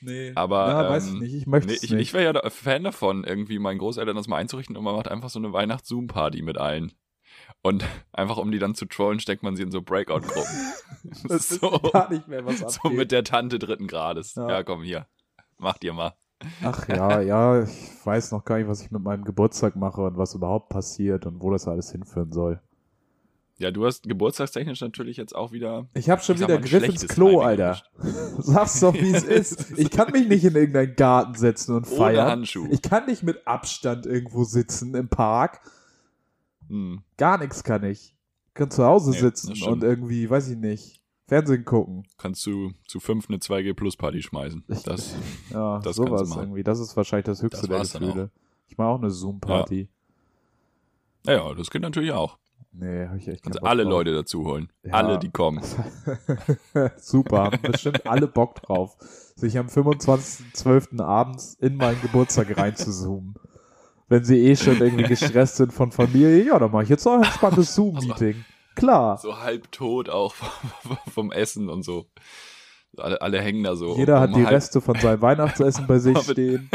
nee. Aber, ja, weiß ich ähm, nicht, ich möchte Nee, ich, nicht. ich wäre ja da- Fan davon, irgendwie meinen Großeltern das mal einzurichten und man macht einfach so eine Weihnachts-Zoom-Party mit allen. Und *laughs* einfach um die dann zu trollen, steckt man sie in so Breakout-Gruppen. *laughs* das ist so, gar nicht mehr, was so abgeht. mit der Tante dritten Grades. Ja. Ja, komm hier. Macht ihr mal. Ach ja, *laughs* ja, ich weiß noch gar nicht, was ich mit meinem Geburtstag mache und was überhaupt passiert und wo das alles hinführen soll. Ja, du hast geburtstagstechnisch natürlich jetzt auch wieder. Ich habe schon Ich wieder mal, Griff ins Klo, Timing Alter. *laughs* Sag's doch, wie es *laughs* ist. Ich kann mich nicht in irgendeinen Garten setzen und Ohne feiern. Handschuh. Ich kann nicht mit Abstand irgendwo sitzen im Park. Hm. Gar nichts kann ich. Ich kann zu Hause Nee, sitzen und irgendwie, weiß ich nicht, Fernsehen gucken. Kannst du zu fünf eine 2G Plus Party schmeißen. Das, *laughs* Ja, Das sowas irgendwie. Das ist wahrscheinlich das höchste Das der Gefühle. Ich mache auch eine Zoom-Party. ja, das geht natürlich auch. Nee, hab ich echt Kannst Bock alle drauf. Leute dazu holen. Ja. Alle, die kommen. *laughs* Super, haben bestimmt alle Bock drauf, sich am 25.12. abends in meinen Geburtstag reinzuzoomen. Wenn sie eh schon irgendwie gestresst sind von Familie, ja, dann mache ich jetzt auch ein entspanntes *laughs* Zoom-Meeting. Klar. So halb tot auch vom, *laughs* vom Essen und so. Alle, alle hängen da so. Jeder um, hat um die halb, Reste von seinem Weihnachtsessen bei sich stehen.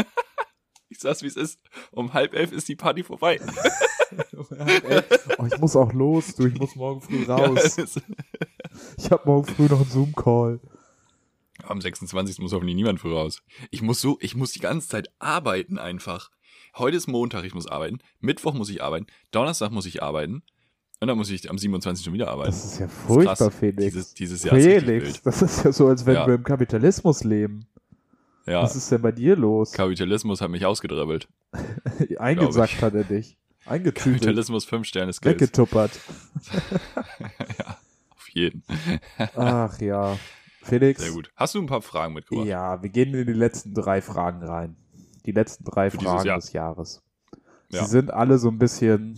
Ich sag's, wie es ist. Um halb elf ist die Party vorbei. *laughs* oh, ich muss auch los, du, ich muss morgen früh *laughs* raus. ist- Ich habe morgen früh noch einen Zoom-Call. Am 26. muss hoffentlich niemand früh raus. Ich muss so, ich muss die ganze Zeit arbeiten einfach. Heute ist Montag, ich muss arbeiten. Mittwoch muss ich arbeiten. Donnerstag muss ich arbeiten. Und dann muss ich am 27. schon wieder arbeiten. Das ist ja furchtbar, krass. Felix. Dieses, dieses Jahr ist Felix, wild. das ist ja so, als wenn Ja. wir im Kapitalismus leben. Ja, Was ist denn bei dir los? Kapitalismus hat mich ausgedribbelt. *laughs* Eingesackt hat er dich. Eingetütet. Kapitalismus 5 Sterne Skills. Weggetuppert. *laughs* Auf jeden. Ach ja. Felix. Sehr gut. Hast du ein paar Fragen mitgebracht? Ja, wir gehen in die letzten drei Fragen rein. Die letzten drei Für Fragen Jahr. des Jahres. Ja. Sie sind alle so ein bisschen,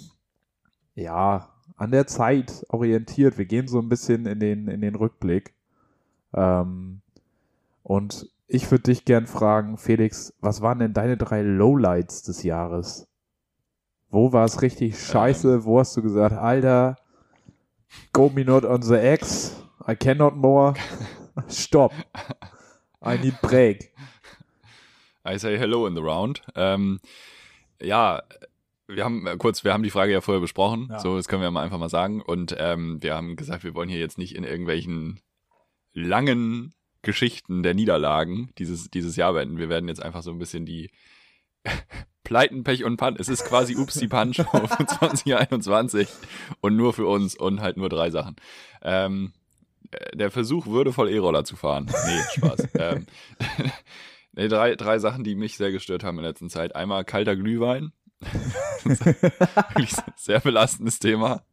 ja, an der Zeit orientiert. Wir gehen so ein bisschen in den, in den Rückblick. Ähm, und ich würde dich gern fragen, Felix, was waren denn deine drei Lowlights des Jahres? Wo war es richtig scheiße? Ähm. Wo hast du gesagt, Alter, go me not on the X, I cannot more, *laughs* stop, I need break. I say hello in the round. Ähm, ja, wir haben äh, kurz, wir haben die Frage ja vorher besprochen, Ja. so das können wir mal einfach mal sagen. Und ähm, wir haben gesagt, wir wollen hier jetzt nicht in irgendwelchen langen Geschichten der Niederlagen dieses, dieses Jahr beenden. Wir werden jetzt einfach so ein bisschen die *laughs* Pleiten, Pech und Pan. Es ist quasi Upsi Pancho für 2021 und nur für uns und halt nur drei Sachen. Ähm, äh, der Versuch, würdevoll E-Roller zu fahren. Nee, Spaß. *laughs* ähm, *laughs* nee, drei, drei Sachen, die mich sehr gestört haben in letzter Zeit. Einmal kalter Glühwein. Wirklich sehr belastendes Thema.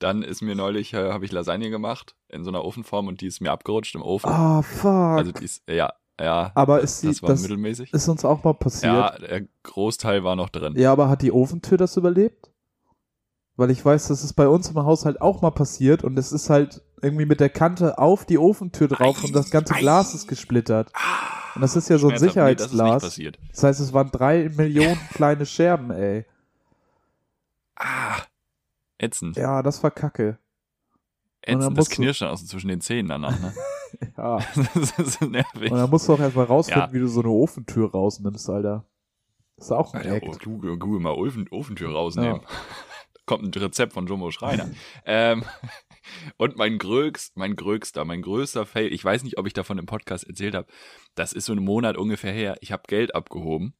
Dann ist mir neulich, äh, habe ich Lasagne gemacht in so einer Ofenform und die ist mir abgerutscht im Ofen. Ah, fuck. Also die ist, ja, ja, aber ist, die, das war das mittelmäßig. ist uns auch mal passiert. Ja, der Großteil war noch drin. Ja, aber hat die Ofentür das überlebt? Weil ich weiß, das ist bei uns im Haushalt auch mal passiert und es ist halt irgendwie mit der Kante auf die Ofentür drauf und das ganze Ei, Glas ei. ist gesplittert. Ah, Und das ist ja so ein das Sicherheitsglas. passiert. Das heißt, es waren drei Millionen kleine Scherben, ey. Ah, ätzend. Ja, das war kacke. Ätzend. Das auch so zwischen den Zähnen danach, ne? *laughs* Ja. *laughs* das ist so nervig. Und dann musst du auch erstmal rausfinden, Ja. wie du so eine Ofentür rausnimmst, Alter. Das ist auch ein Alter, oh, Act. Google, Google mal Ofen, Ofentür rausnehmen. *laughs* Kommt ein Rezept von Jumbo Schreiner. *laughs* ähm, und mein grögst, mein grögster, mein größter Fail, ich weiß nicht, ob ich davon im Podcast erzählt habe, das ist so einen Monat ungefähr her. Ich habe Geld abgehoben,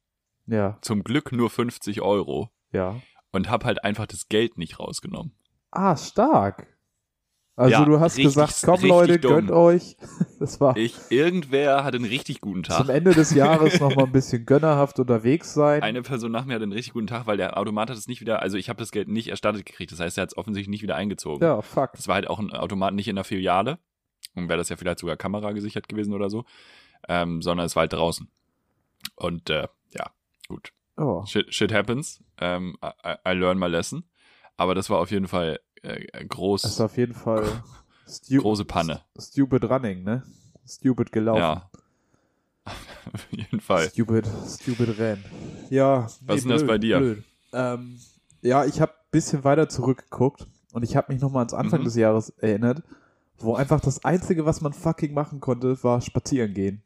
Ja, zum Glück nur 50 Euro ja. und habe halt einfach das Geld nicht rausgenommen. Ah, stark. Also Ja, du hast richtig- gesagt, komm Leute, dumm. gönnt euch. *laughs* Das war Ich, irgendwer hat einen richtig guten Tag. zum Ende des Jahres noch mal ein *laughs* bisschen gönnerhaft unterwegs sein. Eine Person nach mir hat einen richtig guten Tag, weil der Automat hat es nicht wieder, also ich habe das Geld nicht erstattet gekriegt. Das heißt, er hat es offensichtlich nicht wieder eingezogen. ja, fuck. Das war halt auch ein Automat nicht in der Filiale. Und wäre das ja vielleicht sogar Kamera gesichert gewesen oder so. Ähm, sondern es war halt draußen. Und äh, ja, gut. Oh. Shit, shit happens. Ähm, I, I learn my lesson. Aber das war auf jeden Fall äh, groß, Das ist auf jeden Fall *laughs* stu große Panne. stupid running, ne? Stupid gelaufen. Ja. *laughs* auf jeden Fall. Stupid, stupid rennen. Ja. Was ist denn das bei dir? Ähm, Ja, ich habe ein bisschen weiter zurückgeguckt und ich habe mich nochmal ans Anfang Mhm. des Jahres erinnert, wo einfach das Einzige, was man fucking machen konnte, war spazieren gehen.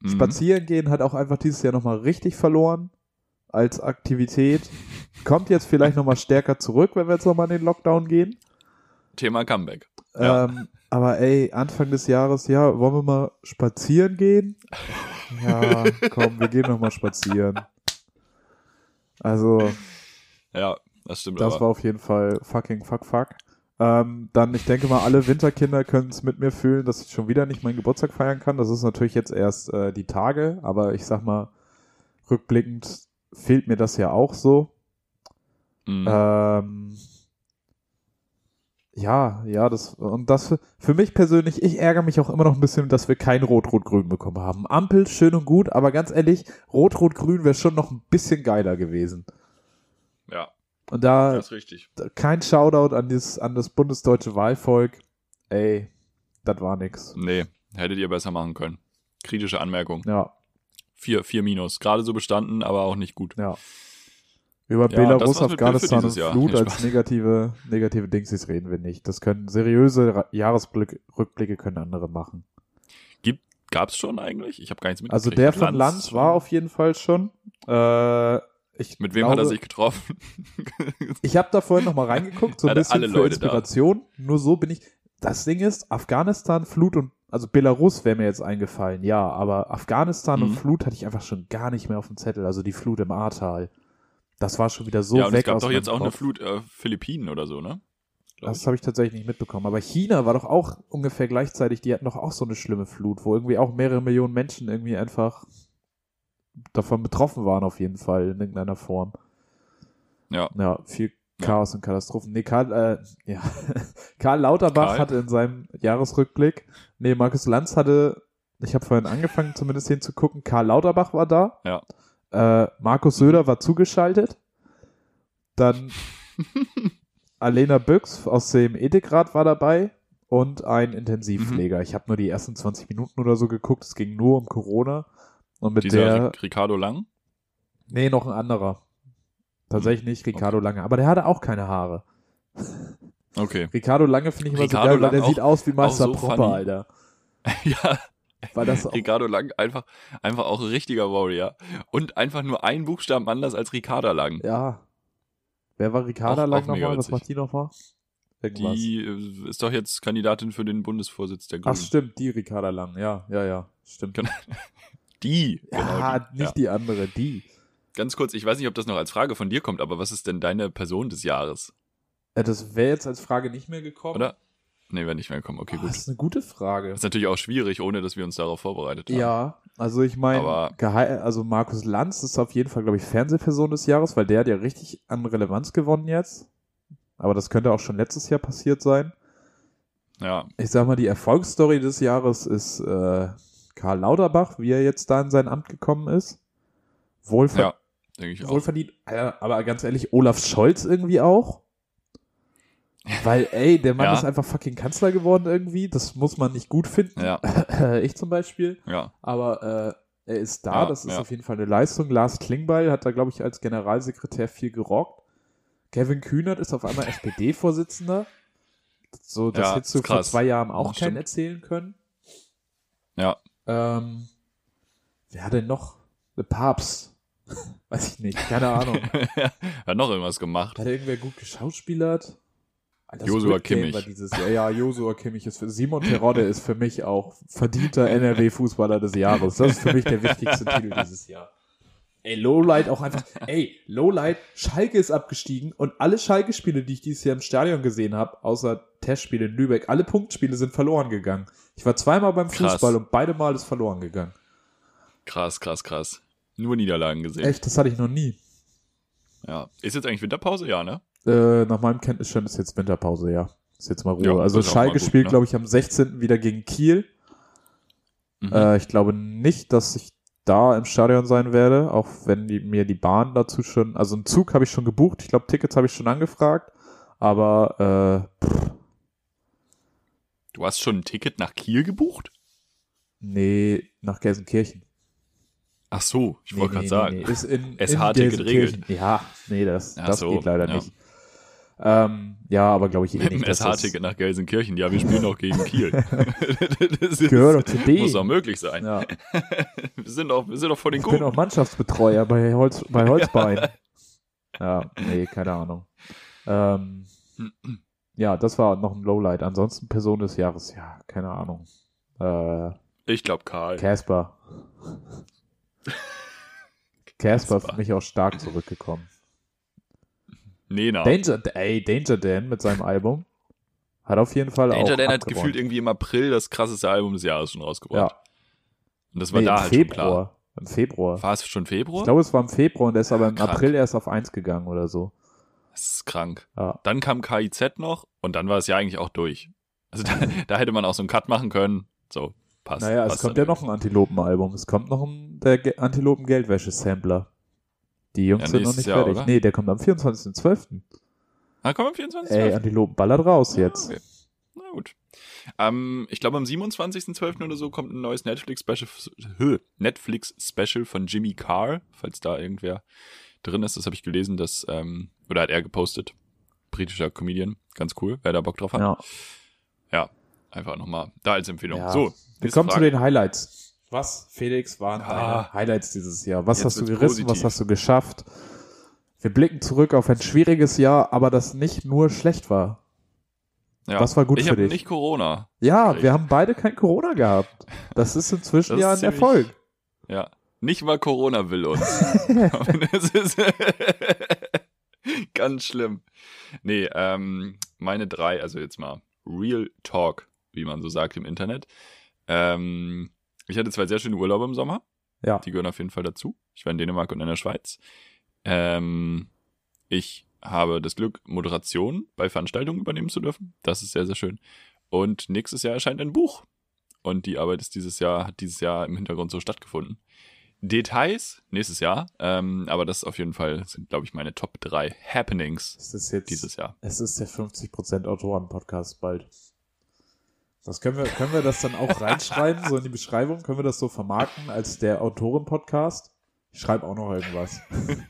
Mhm. Spazieren gehen hat auch einfach dieses Jahr nochmal richtig verloren als Aktivität. Kommt jetzt vielleicht nochmal stärker zurück, wenn wir jetzt nochmal in den Lockdown gehen. Thema Comeback. Ja. Ähm, aber ey, Anfang des Jahres, ja, wollen wir mal spazieren gehen? Ja, komm, wir gehen nochmal spazieren. Also, Ja, das stimmt das aber. war auf jeden Fall fucking fuck fuck. Ähm, dann, ich denke mal, alle Winterkinder können es mit mir fühlen, dass ich schon wieder nicht meinen Geburtstag feiern kann. Das ist natürlich jetzt erst äh, die Tage, aber ich sag mal, rückblickend fehlt mir das ja auch so. Mhm. Ähm, ja, ja, das und das für, für mich persönlich, ich ärgere mich auch immer noch ein bisschen, dass wir kein Rot-Rot-Grün bekommen haben. Ampel schön und gut, aber ganz ehrlich, Rot-Rot-Grün wäre schon noch ein bisschen geiler gewesen. ja, Und da das ist richtig. kein Shoutout an das, an das bundesdeutsche Wahlvolk. Ey, das war nix. Nee, hättet ihr besser machen können. Kritische Anmerkung. Ja, Vier, vier Minus. Gerade so bestanden, aber auch nicht gut. ja. Über Ja, Belarus, Afghanistan und. Flut als Spaß. negative, negative Dingsies reden wir nicht. Das können seriöse Jahresrückblicke können andere machen. Gab's schon eigentlich? Ich habe gar nichts mitgekriegt. Also der von Lanz war auf jeden Fall schon. Äh, ich Mit wem glaube, hat er sich getroffen? *laughs* Ich habe da vorhin noch mal reingeguckt, so ein bisschen alle für Leute da. Inspiration. Nur so bin ich. Das Ding ist, Afghanistan, Flut und also Belarus wäre mir jetzt eingefallen, ja, aber Afghanistan und Mhm. Flut hatte ich einfach schon gar nicht mehr auf dem Zettel. Also die Flut im Ahrtal. Das war schon wieder so ja, und weg es gab aus doch jetzt auch eine. Flut äh, Philippinen oder so, ne? Glaub Das habe ich tatsächlich nicht mitbekommen. Aber China war doch auch ungefähr gleichzeitig, die hatten doch auch so eine schlimme Flut, wo irgendwie auch mehrere Millionen Menschen irgendwie einfach davon betroffen waren, auf jeden Fall, in irgendeiner Form. Ja. Ja, viel. Chaos und Katastrophen. Nee, Karl, äh, ja. *laughs* Karl Lauterbach Karl? hatte in seinem Jahresrückblick, nee, Markus Lanz hatte, ich habe vorhin angefangen zumindest hinzugucken, Karl Lauterbach war da. Ja. Äh, Markus Söder war zugeschaltet. Dann *laughs* Alena Büchs aus dem Ethikrat war dabei und ein Mhm. Intensivpfleger. Ich habe nur die ersten 20 Minuten oder so geguckt. Es ging nur um Corona. Und mit Dieser der, Ric- Ricardo Lang? nee, noch ein anderer. Tatsächlich nicht Ricardo Lange. Aber der hatte auch keine Haare. Okay. Ricardo Lange finde ich immer Ricardo so geil, weil der Lang sieht aus wie Meister so Propper, funny. Alter. *laughs* ja, Weil das auch, Ricardo Lang einfach, einfach auch ein richtiger Warrior. Und einfach nur einen Buchstaben anders als Ricarda Lang. ja. Wer war Ricardo Auch- Lang auch nochmal? Was macht die nochmal? Irgendwas. Die äh, ist doch jetzt Kandidatin für den Bundesvorsitz der Ach, Grünen. stimmt, die Ricardo Lang. Ja, ja, ja. Stimmt. Genau. *laughs* Die, Ja, genau die. nicht die andere, die. Ganz kurz, ich weiß nicht, ob das noch als Frage von dir kommt, aber was ist denn deine Person des Jahres? Äh, das wäre jetzt als Frage nicht mehr gekommen. Oder? Nee, wäre nicht mehr gekommen. Okay, Ah, gut. Das ist eine gute Frage. Das ist natürlich auch schwierig, ohne dass wir uns darauf vorbereitet haben. Ja, also ich meine, also Markus Lanz ist auf jeden Fall, glaube ich, Fernsehperson des Jahres, weil der hat ja richtig an Relevanz gewonnen jetzt. Aber das könnte auch schon letztes Jahr passiert sein. Ja, Ich sag mal, die Erfolgsstory des Jahres ist äh, Karl Lauterbach, wie er jetzt da in sein Amt gekommen ist. Wohlver ja, denke ich auch. wohlverdient. Aber ganz ehrlich, Olaf Scholz irgendwie auch. Weil, ey, der Mann Ja. ist einfach fucking Kanzler geworden irgendwie. Das muss man nicht gut finden. Ja, *laughs* ich zum Beispiel. ja. Aber äh, er ist da, Ja, das ist auf jeden Fall eine Leistung. Lars Klingbeil hat da, glaube ich, als Generalsekretär viel gerockt. Kevin Kühnert ist auf einmal *laughs* SPD-Vorsitzender. So, das hättest du vor zwei Jahren auch keinen erzählen können. Ja, Ähm, wer hat denn noch? Der Papst. *laughs* Weiß ich nicht, keine Ahnung. *laughs* hat noch irgendwas gemacht. Hat irgendwer gut geschauspielert? Alter, Josua Game Kimmich. War dieses Jahr. Ja, Josua Kimmich ist für Simon Terodde ist für mich auch verdienter *laughs* NRW-Fußballer des Jahres. Das ist für mich der wichtigste Titel dieses Jahr. Ey, Lowlight auch einfach. Ey, Lowlight, Schalke ist abgestiegen und alle Schalke-Spiele, die ich dieses Jahr im Stadion gesehen habe, außer Testspiele in Lübeck, alle Punktspiele sind verloren gegangen. Ich war zweimal beim Krass. Fußball und beide Mal ist verloren gegangen. Krass, krass, krass. Nur Niederlagen gesehen. Echt, das hatte ich noch nie. Ja. Ist jetzt eigentlich Winterpause? Ja, ne? Äh, nach meinem Kenntnisstand ist jetzt Winterpause, ja. Ist jetzt mal Ruhe. Ja, also Schalke spielt, ne? glaube ich, am 16. wieder gegen Kiel. Mhm. Äh, ich glaube nicht, dass ich da im Stadion sein werde, auch wenn die, mir die Bahn dazu schon, also einen Zug habe ich schon gebucht, ich glaube Tickets habe ich schon angefragt, aber äh, pff, Du hast schon ein Ticket nach Kiel gebucht? nee, nach Gelsenkirchen. Ach so, ich wollte Nee, gerade nee, sagen. nee, Ist in, SH-Ticket in regelt. Gelsenkirchen. Ja, nee, das, Ach das so, geht leider ja. nicht. Ähm, ja, aber glaube ich eh Mit nicht. das- SH-Ticket nach Gelsenkirchen. Ja, wir spielen auch gegen Kiel. *laughs* das ist, Gehört doch zu denen. muss doch möglich sein. Ja, *laughs* Wir, sind doch, wir sind doch vor den ich bin Guten. auch Mannschaftsbetreuer bei, Holz, bei *laughs* Holzbein. ja, nee, keine Ahnung. Ähm, ja, das war noch ein Lowlight. Ansonsten Person des Jahres, ja, keine Ahnung. Äh, Ich glaube Karl. Casper. *laughs* Casper Casper. für mich auch stark zurückgekommen. Nena. Danger, ey, Danger Dan mit seinem Album hat auf jeden Fall auch Danger Dan hat abgeräumt. gefühlt irgendwie im April das krasseste Album des Jahres schon rausgebracht. Ja, Und das war nee, da im halt schon klar. Februar. Im Februar. War es schon Februar? Ich glaube, es war im Februar und der ist aber im Krank. April erst auf 1 gegangen oder so. das ist krank. Ja. Dann kam KIZ noch und dann war es ja eigentlich auch durch. Also da, *laughs* da hätte man auch so einen Cut machen können. So, passt. Naja, es passt kommt dann ja noch ein Antilopen-Album. Es kommt noch ein der Ge- Antilopen-Geldwäsche-Sampler. Die Jungs Ja, sind noch nicht Jahr, fertig. oder? Nee, der kommt am 24.12. Ah, komm am 24. Ey, Antilopen ballert raus jetzt. Okay. Na gut. Ähm, ich glaube, am 27.12. oder so kommt ein neues Netflix-Special Hö, Netflix-Special von Jimmy Carr, falls da irgendwer drin ist. Das habe ich gelesen, dass, ähm, oder hat er gepostet. Britischer Comedian. Ganz cool, wer da Bock drauf hat. Ja. Ja, einfach nochmal da als Empfehlung. Ja. So, Wir kommen zu Frage. den Highlights. Was, Felix, waren deine Highlights dieses Jahr? Was hast du gerissen? Was positiv. hast du geschafft? Wir blicken zurück auf ein schwieriges Jahr, aber das nicht nur schlecht war. Ja. was war gut ich für dich? nicht Corona. Ja, Richtig. wir haben beide kein Corona gehabt. Das ist inzwischen Das ja ein ziemlich- Erfolg. Ja. Nicht mal Corona will uns. *laughs* das ist *laughs* ganz schlimm. Nee, ähm, meine drei, also jetzt mal Real Talk, wie man so sagt im Internet. Ähm, ich hatte zwei sehr schöne Urlaube im Sommer. Ja. Die gehören auf jeden Fall dazu. Ich war in Dänemark und in der Schweiz. Ähm, ich habe das Glück, Moderation bei Veranstaltungen übernehmen zu dürfen. Das ist sehr, sehr schön. Und nächstes Jahr erscheint ein Buch. Und die Arbeit ist dieses Jahr, hat dieses Jahr im Hintergrund so stattgefunden. Details nächstes Jahr, ähm, aber das auf jeden Fall sind, glaube ich, meine Top 3 Happenings Es ist jetzt, dieses Jahr. es ist der 50% Autoren-Podcast bald. Das können wir, können wir das dann auch *laughs* reinschreiben, so in die Beschreibung? Können wir das so vermarkten als der Autoren-Podcast? Ich schreibe auch noch irgendwas. *laughs*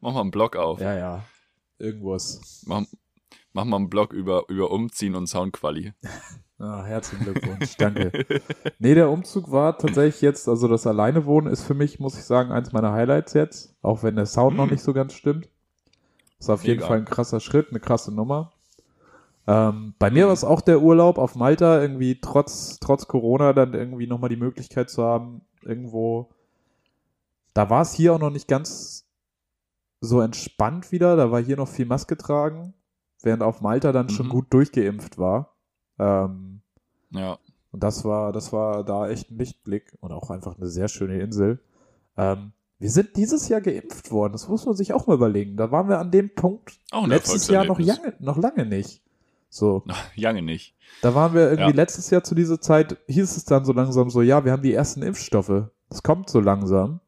Mach mal einen Blog auf. Ja, ja. Irgendwas. Mach, mach mal einen Blog über, über Umziehen und Soundquali. *laughs* Ah, herzlichen Glückwunsch, danke. Nee, der Umzug war tatsächlich jetzt, also das Alleinewohnen ist für mich, muss ich sagen, eins meiner Highlights jetzt, auch wenn der Sound noch nicht so ganz stimmt. Ist auf jeden Mega. Fall ein krasser Schritt, eine krasse Nummer. Ähm, bei mir war es auch der Urlaub auf Malta, irgendwie trotz, trotz Corona dann irgendwie nochmal die Möglichkeit zu haben, irgendwo, da war es hier auch noch nicht ganz so entspannt wieder, da war hier noch viel Maske tragen, während auf Malta dann schon Mhm. gut durchgeimpft war. Ähm, Ja. und das war, das war da echt ein Lichtblick und auch einfach eine sehr schöne Insel. Ähm, wir sind dieses Jahr geimpft worden, das muss man sich auch mal überlegen. Da waren wir an dem Punkt letztes Jahr noch, lange, noch lange nicht. So, *laughs* Lange nicht. da waren wir irgendwie Ja. letztes Jahr zu dieser Zeit, hieß es dann so langsam so, ja, wir haben die ersten Impfstoffe. Das kommt so langsam.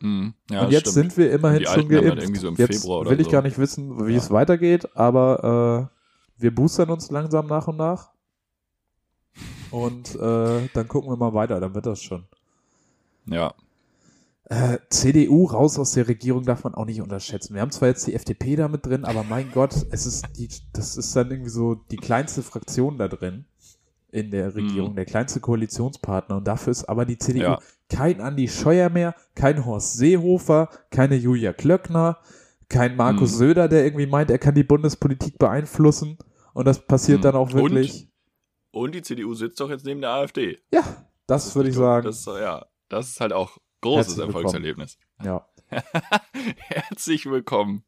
Mhm. Ja, und jetzt stimmt. sind wir immerhin schon dann geimpft. so im jetzt will ich so. gar nicht wissen, wie Ja. es weitergeht, aber äh, wir boostern uns langsam nach und nach. *laughs* Und äh, dann gucken wir mal weiter, dann wird das schon. Ja. Äh, CDU raus aus der Regierung darf man auch nicht unterschätzen. Wir haben zwar jetzt die FDP da mit drin, aber mein Gott, es ist die, das ist dann irgendwie so die kleinste Fraktion da drin in der Regierung, Mhm. der kleinste Koalitionspartner. Und dafür ist aber die CDU Ja. kein Andi Scheuer mehr, kein Horst Seehofer, keine Julia Klöckner, kein Markus Mhm. Söder, der irgendwie meint, er kann die Bundespolitik beeinflussen. Und das passiert Mhm. dann auch Und? wirklich. Und die CDU sitzt doch jetzt neben der AfD. Ja, das würde ich sagen. Das, ja, das ist halt auch großes Herzlich willkommen. Erfolgserlebnis. ja. *laughs* Herzlich willkommen.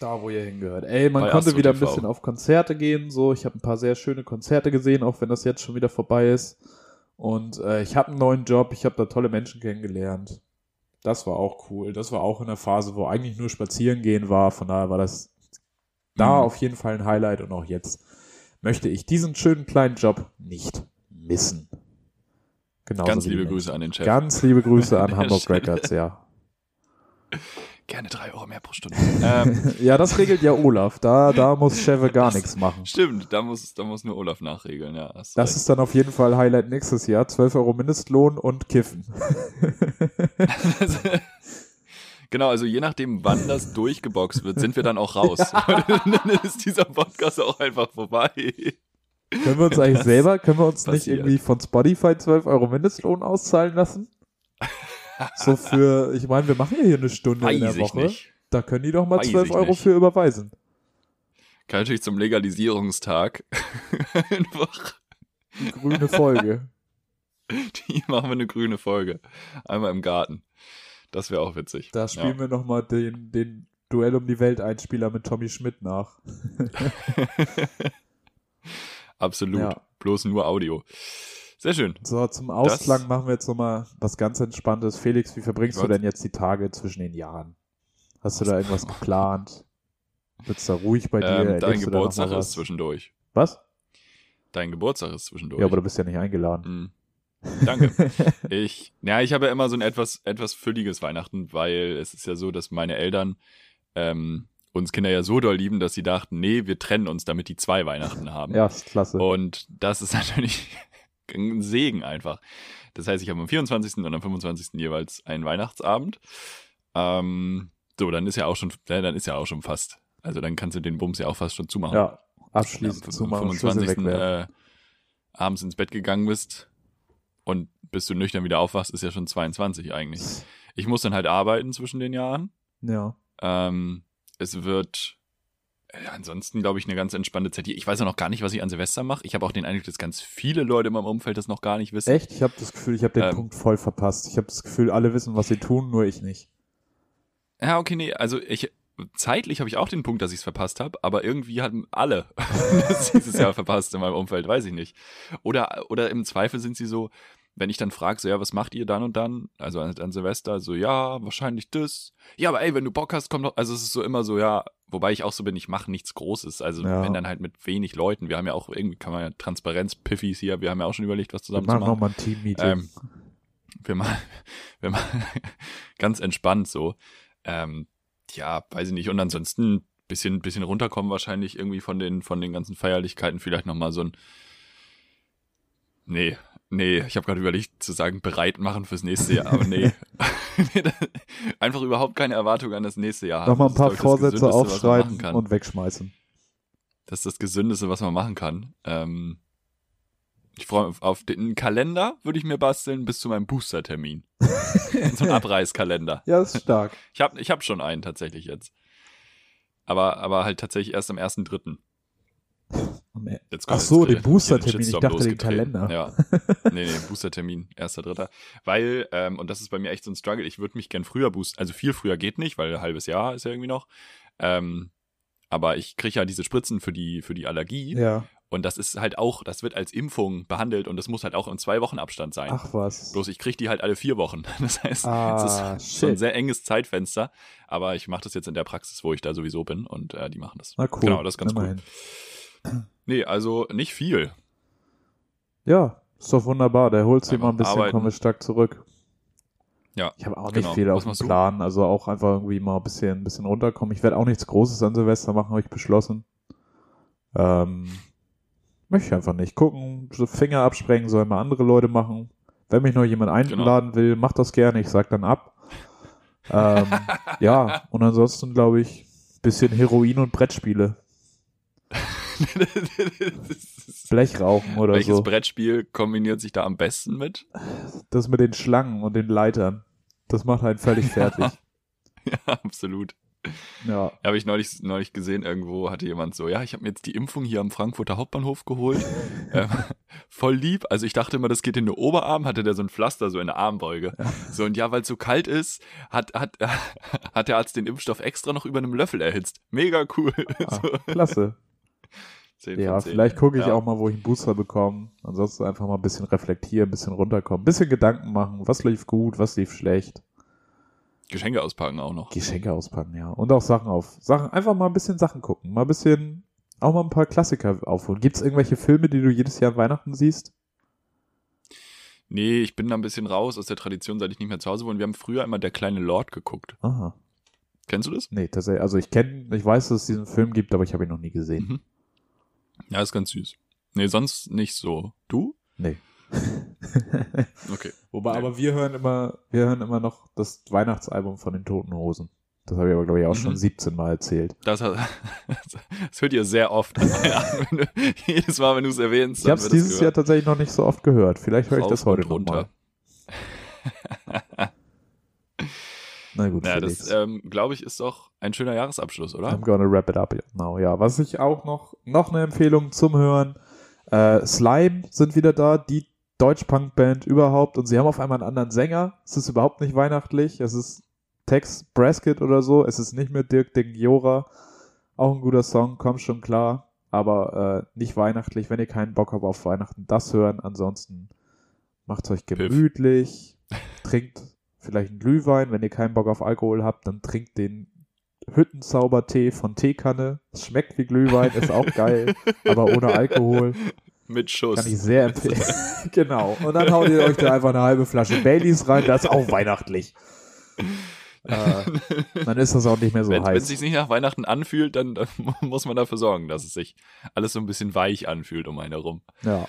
Da, wo ihr hingehört. Ey, man Bei konnte Astro wieder ein TV. bisschen auf Konzerte gehen. So, ich habe ein paar sehr schöne Konzerte gesehen, auch wenn das jetzt schon wieder vorbei ist. Und äh, ich habe einen neuen Job. Ich habe da tolle Menschen kennengelernt. Das war auch cool. Das war auch in der Phase, wo eigentlich nur spazieren gehen war. Von daher war das da Mhm. auf jeden Fall ein Highlight. Und auch jetzt möchte ich diesen schönen kleinen Job nicht missen. Genauso Ganz liebe. Grüße an den Chef. Ganz liebe Grüße *laughs* an Hamburg. Records, ja. *laughs* Gerne drei Euro mehr pro Stunde. ähm, *laughs* ja, das regelt ja Olaf. Da, da muss Cheve gar nichts machen. Stimmt, da muss, da muss nur Olaf nachregeln, ja. Das recht. ist dann auf jeden Fall Highlight nächstes Jahr. 12 Euro Mindestlohn und Kiffen. Genau, also je nachdem, wann das durchgeboxt wird, sind wir dann auch raus. dann ist dieser Podcast auch einfach vorbei. Können wir uns *laughs* eigentlich selber, können wir uns passiert. nicht irgendwie von Spotify 12 Euro Mindestlohn auszahlen lassen? *laughs* so für, ich meine, wir machen ja hier eine Stunde Weiß in der Woche. Nicht. Da können die doch mal Weiß 12 Euro nicht. für überweisen. Kann natürlich zum Legalisierungstag *laughs* einfach. Eine grüne Folge. Die machen wir eine grüne Folge. Einmal im Garten. Das wäre auch witzig. Da spielen ja. wir nochmal den, den Duell um die Welt Einspieler mit Tommy Schmidt nach. Absolut. Ja. Bloß nur Audio. Sehr schön. So, zum Ausklang das, machen wir jetzt nochmal was ganz Entspanntes. Felix, wie verbringst du denn jetzt die Tage zwischen den Jahren? Hast du da irgendwas geplant? Wird's da ruhig bei dir? Ähm, dein Geburtstag ist zwischendurch. Was? Dein Geburtstag ist zwischendurch. Ja, aber du bist ja nicht eingeladen. Mhm. Danke. ich, ja, ich habe ja immer so ein etwas, etwas fülliges Weihnachten, weil es ist ja so, dass meine Eltern ähm, uns Kinder ja so doll lieben, dass sie dachten, nee, wir trennen uns, damit die zwei Weihnachten haben. Ja, ist klasse. Und das ist *laughs* natürlich ein Segen einfach. Das heißt, ich habe am 24. und am 25. jeweils einen Weihnachtsabend. Ähm, so, dann ist ja auch schon, ja, dann ist ja auch schon fast. Also dann kannst du den Bums ja auch fast schon zumachen. Ja, abschließend ja, zumachen. Am 25. Äh, abends ins Bett gegangen bist, und bis du nüchtern wieder aufwachst, ist ja schon 22 eigentlich. Ich muss dann halt arbeiten zwischen den Jahren. Ja. Ähm, es wird äh, ansonsten, glaube ich, eine ganz entspannte Zeit. Ich weiß ja noch gar nicht, was ich an Silvester mache. Ich habe auch den Eindruck, dass ganz viele Leute in meinem Umfeld das noch gar nicht wissen. Echt? Ich habe das Gefühl, ich habe den ähm, Punkt voll verpasst. Ich habe das Gefühl, alle wissen, was sie tun, nur ich nicht. Ja, okay, nee. Also ich, zeitlich habe ich auch den Punkt, dass ich es verpasst habe, aber irgendwie hatten alle *laughs* das dieses Jahr verpasst in meinem Umfeld, weiß ich nicht. Oder, oder im Zweifel sind sie so, wenn ich dann frage, so, ja, was macht ihr dann und dann? Also an, an, Silvester, so, ja, wahrscheinlich das. Ja, aber ey, wenn du Bock hast, komm doch. Also es ist so immer so, ja, wobei ich auch so bin, ich mache nichts Großes. Also ja. wenn dann halt mit wenig Leuten. Wir haben ja auch irgendwie, kann man ja Transparenz-Piffis hier, wir haben ja auch schon überlegt, was zusammen wir machen zu machen. nochmal ein Team-Meeting. Ähm, wir machen, *laughs* wir machen *laughs* ganz entspannt so. Ähm, ja, weiß ich nicht. Und ansonsten bisschen, bisschen runterkommen wahrscheinlich irgendwie von den, von den ganzen Feierlichkeiten. Vielleicht nochmal so ein, nee, Nee, ich habe gerade überlegt zu sagen, bereit machen fürs nächste Jahr, aber nee. *laughs* *laughs* Einfach überhaupt keine Erwartung an das nächste Jahr haben. Nochmal ein paar Vorsätze aufschreiben und wegschmeißen. Das ist das Gesündeste, was man machen kann. Ähm, ich freue mich auf den Kalender, würde ich mir basteln, bis zu meinem Booster-Termin. *laughs* so ein Abreißkalender. Ja, ist stark. Ich habe ich hab schon einen tatsächlich jetzt. Aber, aber halt tatsächlich erst am 1.3. Ach so, den Booster-Termin, ich dachte den Kalender. Ja, *laughs* nee, nee, Booster-Termin, erster, dritter. Weil, ähm, und das ist bei mir echt so ein Struggle, ich würde mich gern früher boosten, also viel früher geht nicht, weil ein halbes Jahr ist ja irgendwie noch. Ähm, aber ich kriege ja diese Spritzen für die, für die Allergie. Ja. Und das ist halt auch, das wird als Impfung behandelt und das muss halt auch im zwei Wochen Abstand sein. Ach was. Bloß ich kriege die halt alle vier Wochen. *laughs* Das heißt, ah, es ist schon ein sehr enges Zeitfenster. Aber ich mache das jetzt in der Praxis, wo ich da sowieso bin und äh, die machen das. Na cool. Genau, das ist ganz Immerhin. cool. Nee, also nicht viel. Ja, ist doch wunderbar. Der holt sich mal ein bisschen, komme stark zurück. Ja. Ich habe auch nicht genau. viel auf dem Plan. Also auch einfach irgendwie mal ein bisschen, ein bisschen runterkommen. Ich werde auch nichts Großes an Silvester machen, habe ich beschlossen. Ähm, möchte ich einfach nicht. Gucken, Finger absprengen sollen mal andere Leute machen. Wenn mich noch jemand einladen genau. will, macht das gerne. Ich sag dann ab. ähm, *laughs* ja, und ansonsten glaube ich, bisschen Heroin und Brettspiele. *laughs* *laughs* Blechrauchen oder Welches so. Welches Brettspiel kombiniert sich da am besten mit? Das mit den Schlangen und den Leitern. Das macht einen völlig *laughs* fertig. ja, absolut. Ja. Habe ich neulich, neulich gesehen, irgendwo hatte jemand so, ja, ich habe mir jetzt die Impfung hier am Frankfurter Hauptbahnhof geholt. *laughs* ähm, voll lieb. Also ich dachte immer, das geht in den Oberarm, hatte der so ein Pflaster so in der Armbeuge. Ja. So, und ja, weil es so kalt ist, hat, hat, hat der Arzt den Impfstoff extra noch über einem Löffel erhitzt. Mega cool. Ah, so. Klasse. *laughs* 10 ja, 10. vielleicht gucke ich ja. auch mal, wo ich einen Booster bekomme. Ansonsten einfach mal ein bisschen reflektieren, ein bisschen runterkommen, ein bisschen Gedanken machen, was lief gut, was lief schlecht. Geschenke auspacken auch noch. Geschenke auspacken, ja. Und auch Sachen auf. Sachen, einfach mal ein bisschen Sachen gucken. Mal ein bisschen, auch mal ein paar Klassiker aufholen. Gibt es irgendwelche Filme, die du jedes Jahr an Weihnachten siehst? Nee, ich bin da ein bisschen raus aus der Tradition, seit ich nicht mehr zu Hause wohne. Wir haben früher immer Der kleine Lord geguckt. Aha. Kennst du das? Nee, tatsächlich. Also ich kenne, ich weiß, dass es diesen Film gibt, aber ich habe ihn noch nie gesehen. Mhm. Ja, ist ganz süß. Nee, sonst nicht so. Du? Nee. *laughs* Okay. Wobei, Nee. aber wir hören immer, wir hören immer noch das Weihnachtsalbum von den Toten Hosen. Das habe ich aber, glaube ich, auch schon Mhm. 17 Mal erzählt. Das, hat, *laughs* das hört ihr sehr oft. *laughs* Wenn du, jedes Mal, wenn du es erwähnst, Ich habe es dieses Jahr gehört. tatsächlich noch nicht so oft gehört. Vielleicht höre ich das heute nochmal. Na gut, Ja, das, ähm, glaube ich, ist doch ein schöner Jahresabschluss, oder? I'm gonna wrap it up now. Ja, was ich auch noch, noch eine Empfehlung zum Hören. Äh, Slime sind wieder da, die Deutsch-Punk-Band überhaupt. Und sie haben auf einmal einen anderen Sänger. Es ist überhaupt nicht weihnachtlich. Es ist Tex Braskett oder so. Es ist nicht mehr Dirk Dignora. Auch ein guter Song, kommt schon klar. Aber äh, nicht weihnachtlich. Wenn ihr keinen Bock habt auf Weihnachten, das hören. Ansonsten macht's euch gemütlich. trinkt vielleicht einen Glühwein. Wenn ihr keinen Bock auf Alkohol habt, dann trinkt den Hüttenzaubertee von Teekanne. Es schmeckt wie Glühwein, ist auch geil, *laughs* aber ohne Alkohol. Mit Schuss. Kann ich sehr empfehlen. *laughs* genau. Und dann haut ihr euch da einfach eine halbe Flasche Baileys rein, das ist auch weihnachtlich. Äh, dann ist das auch nicht mehr so wenn es heiß. sich nicht nach Weihnachten anfühlt, dann, dann *laughs* muss man dafür sorgen, dass es sich alles so ein bisschen weich anfühlt um einen herum. ja,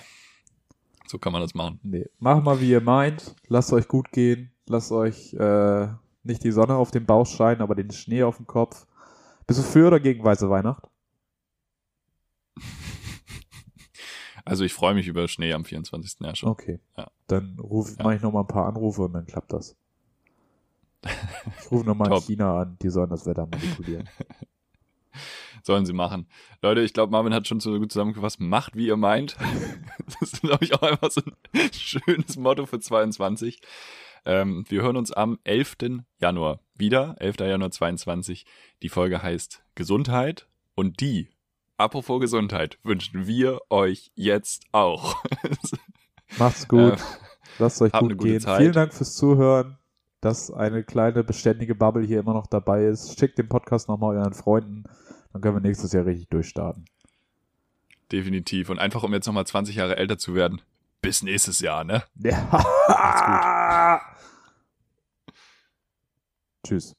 So kann man das machen. nee. Macht mal, wie ihr meint. Lasst euch gut gehen. Lasst euch äh, nicht die Sonne auf den Bauch scheinen, aber den Schnee auf dem Kopf. Bist du für oder gegen weiße Weihnacht? *laughs* Also ich freue mich über Schnee am 24. Jahr schon. Okay. Ja. Dann ruf, Ja. mache ich noch mal ein paar Anrufe und dann klappt das. *laughs* Ich rufe nochmal. China an, die sollen das Wetter manipulieren. *laughs* Sollen sie machen. Leute, ich glaube, Marvin hat schon so gut zusammengefasst. Macht, wie ihr meint. Das ist, glaube ich, auch einfach so ein schönes Motto für 22. Ähm, wir hören uns am 11. Januar wieder. 11. Januar 22. Die Folge heißt Gesundheit. Und die, apropos Gesundheit, wünschen wir euch jetzt auch. *laughs* Macht's gut. Äh, Lasst euch gut eine gute gehen. Zeit. Vielen Dank fürs Zuhören, dass eine kleine beständige Bubble hier immer noch dabei ist. Schickt den Podcast nochmal euren Freunden. Dann können wir nächstes Jahr richtig durchstarten. Definitiv. Und einfach, um jetzt nochmal 20 Jahre älter zu werden. Bis nächstes Jahr, ne? Ja. Macht's *laughs* Tschüss.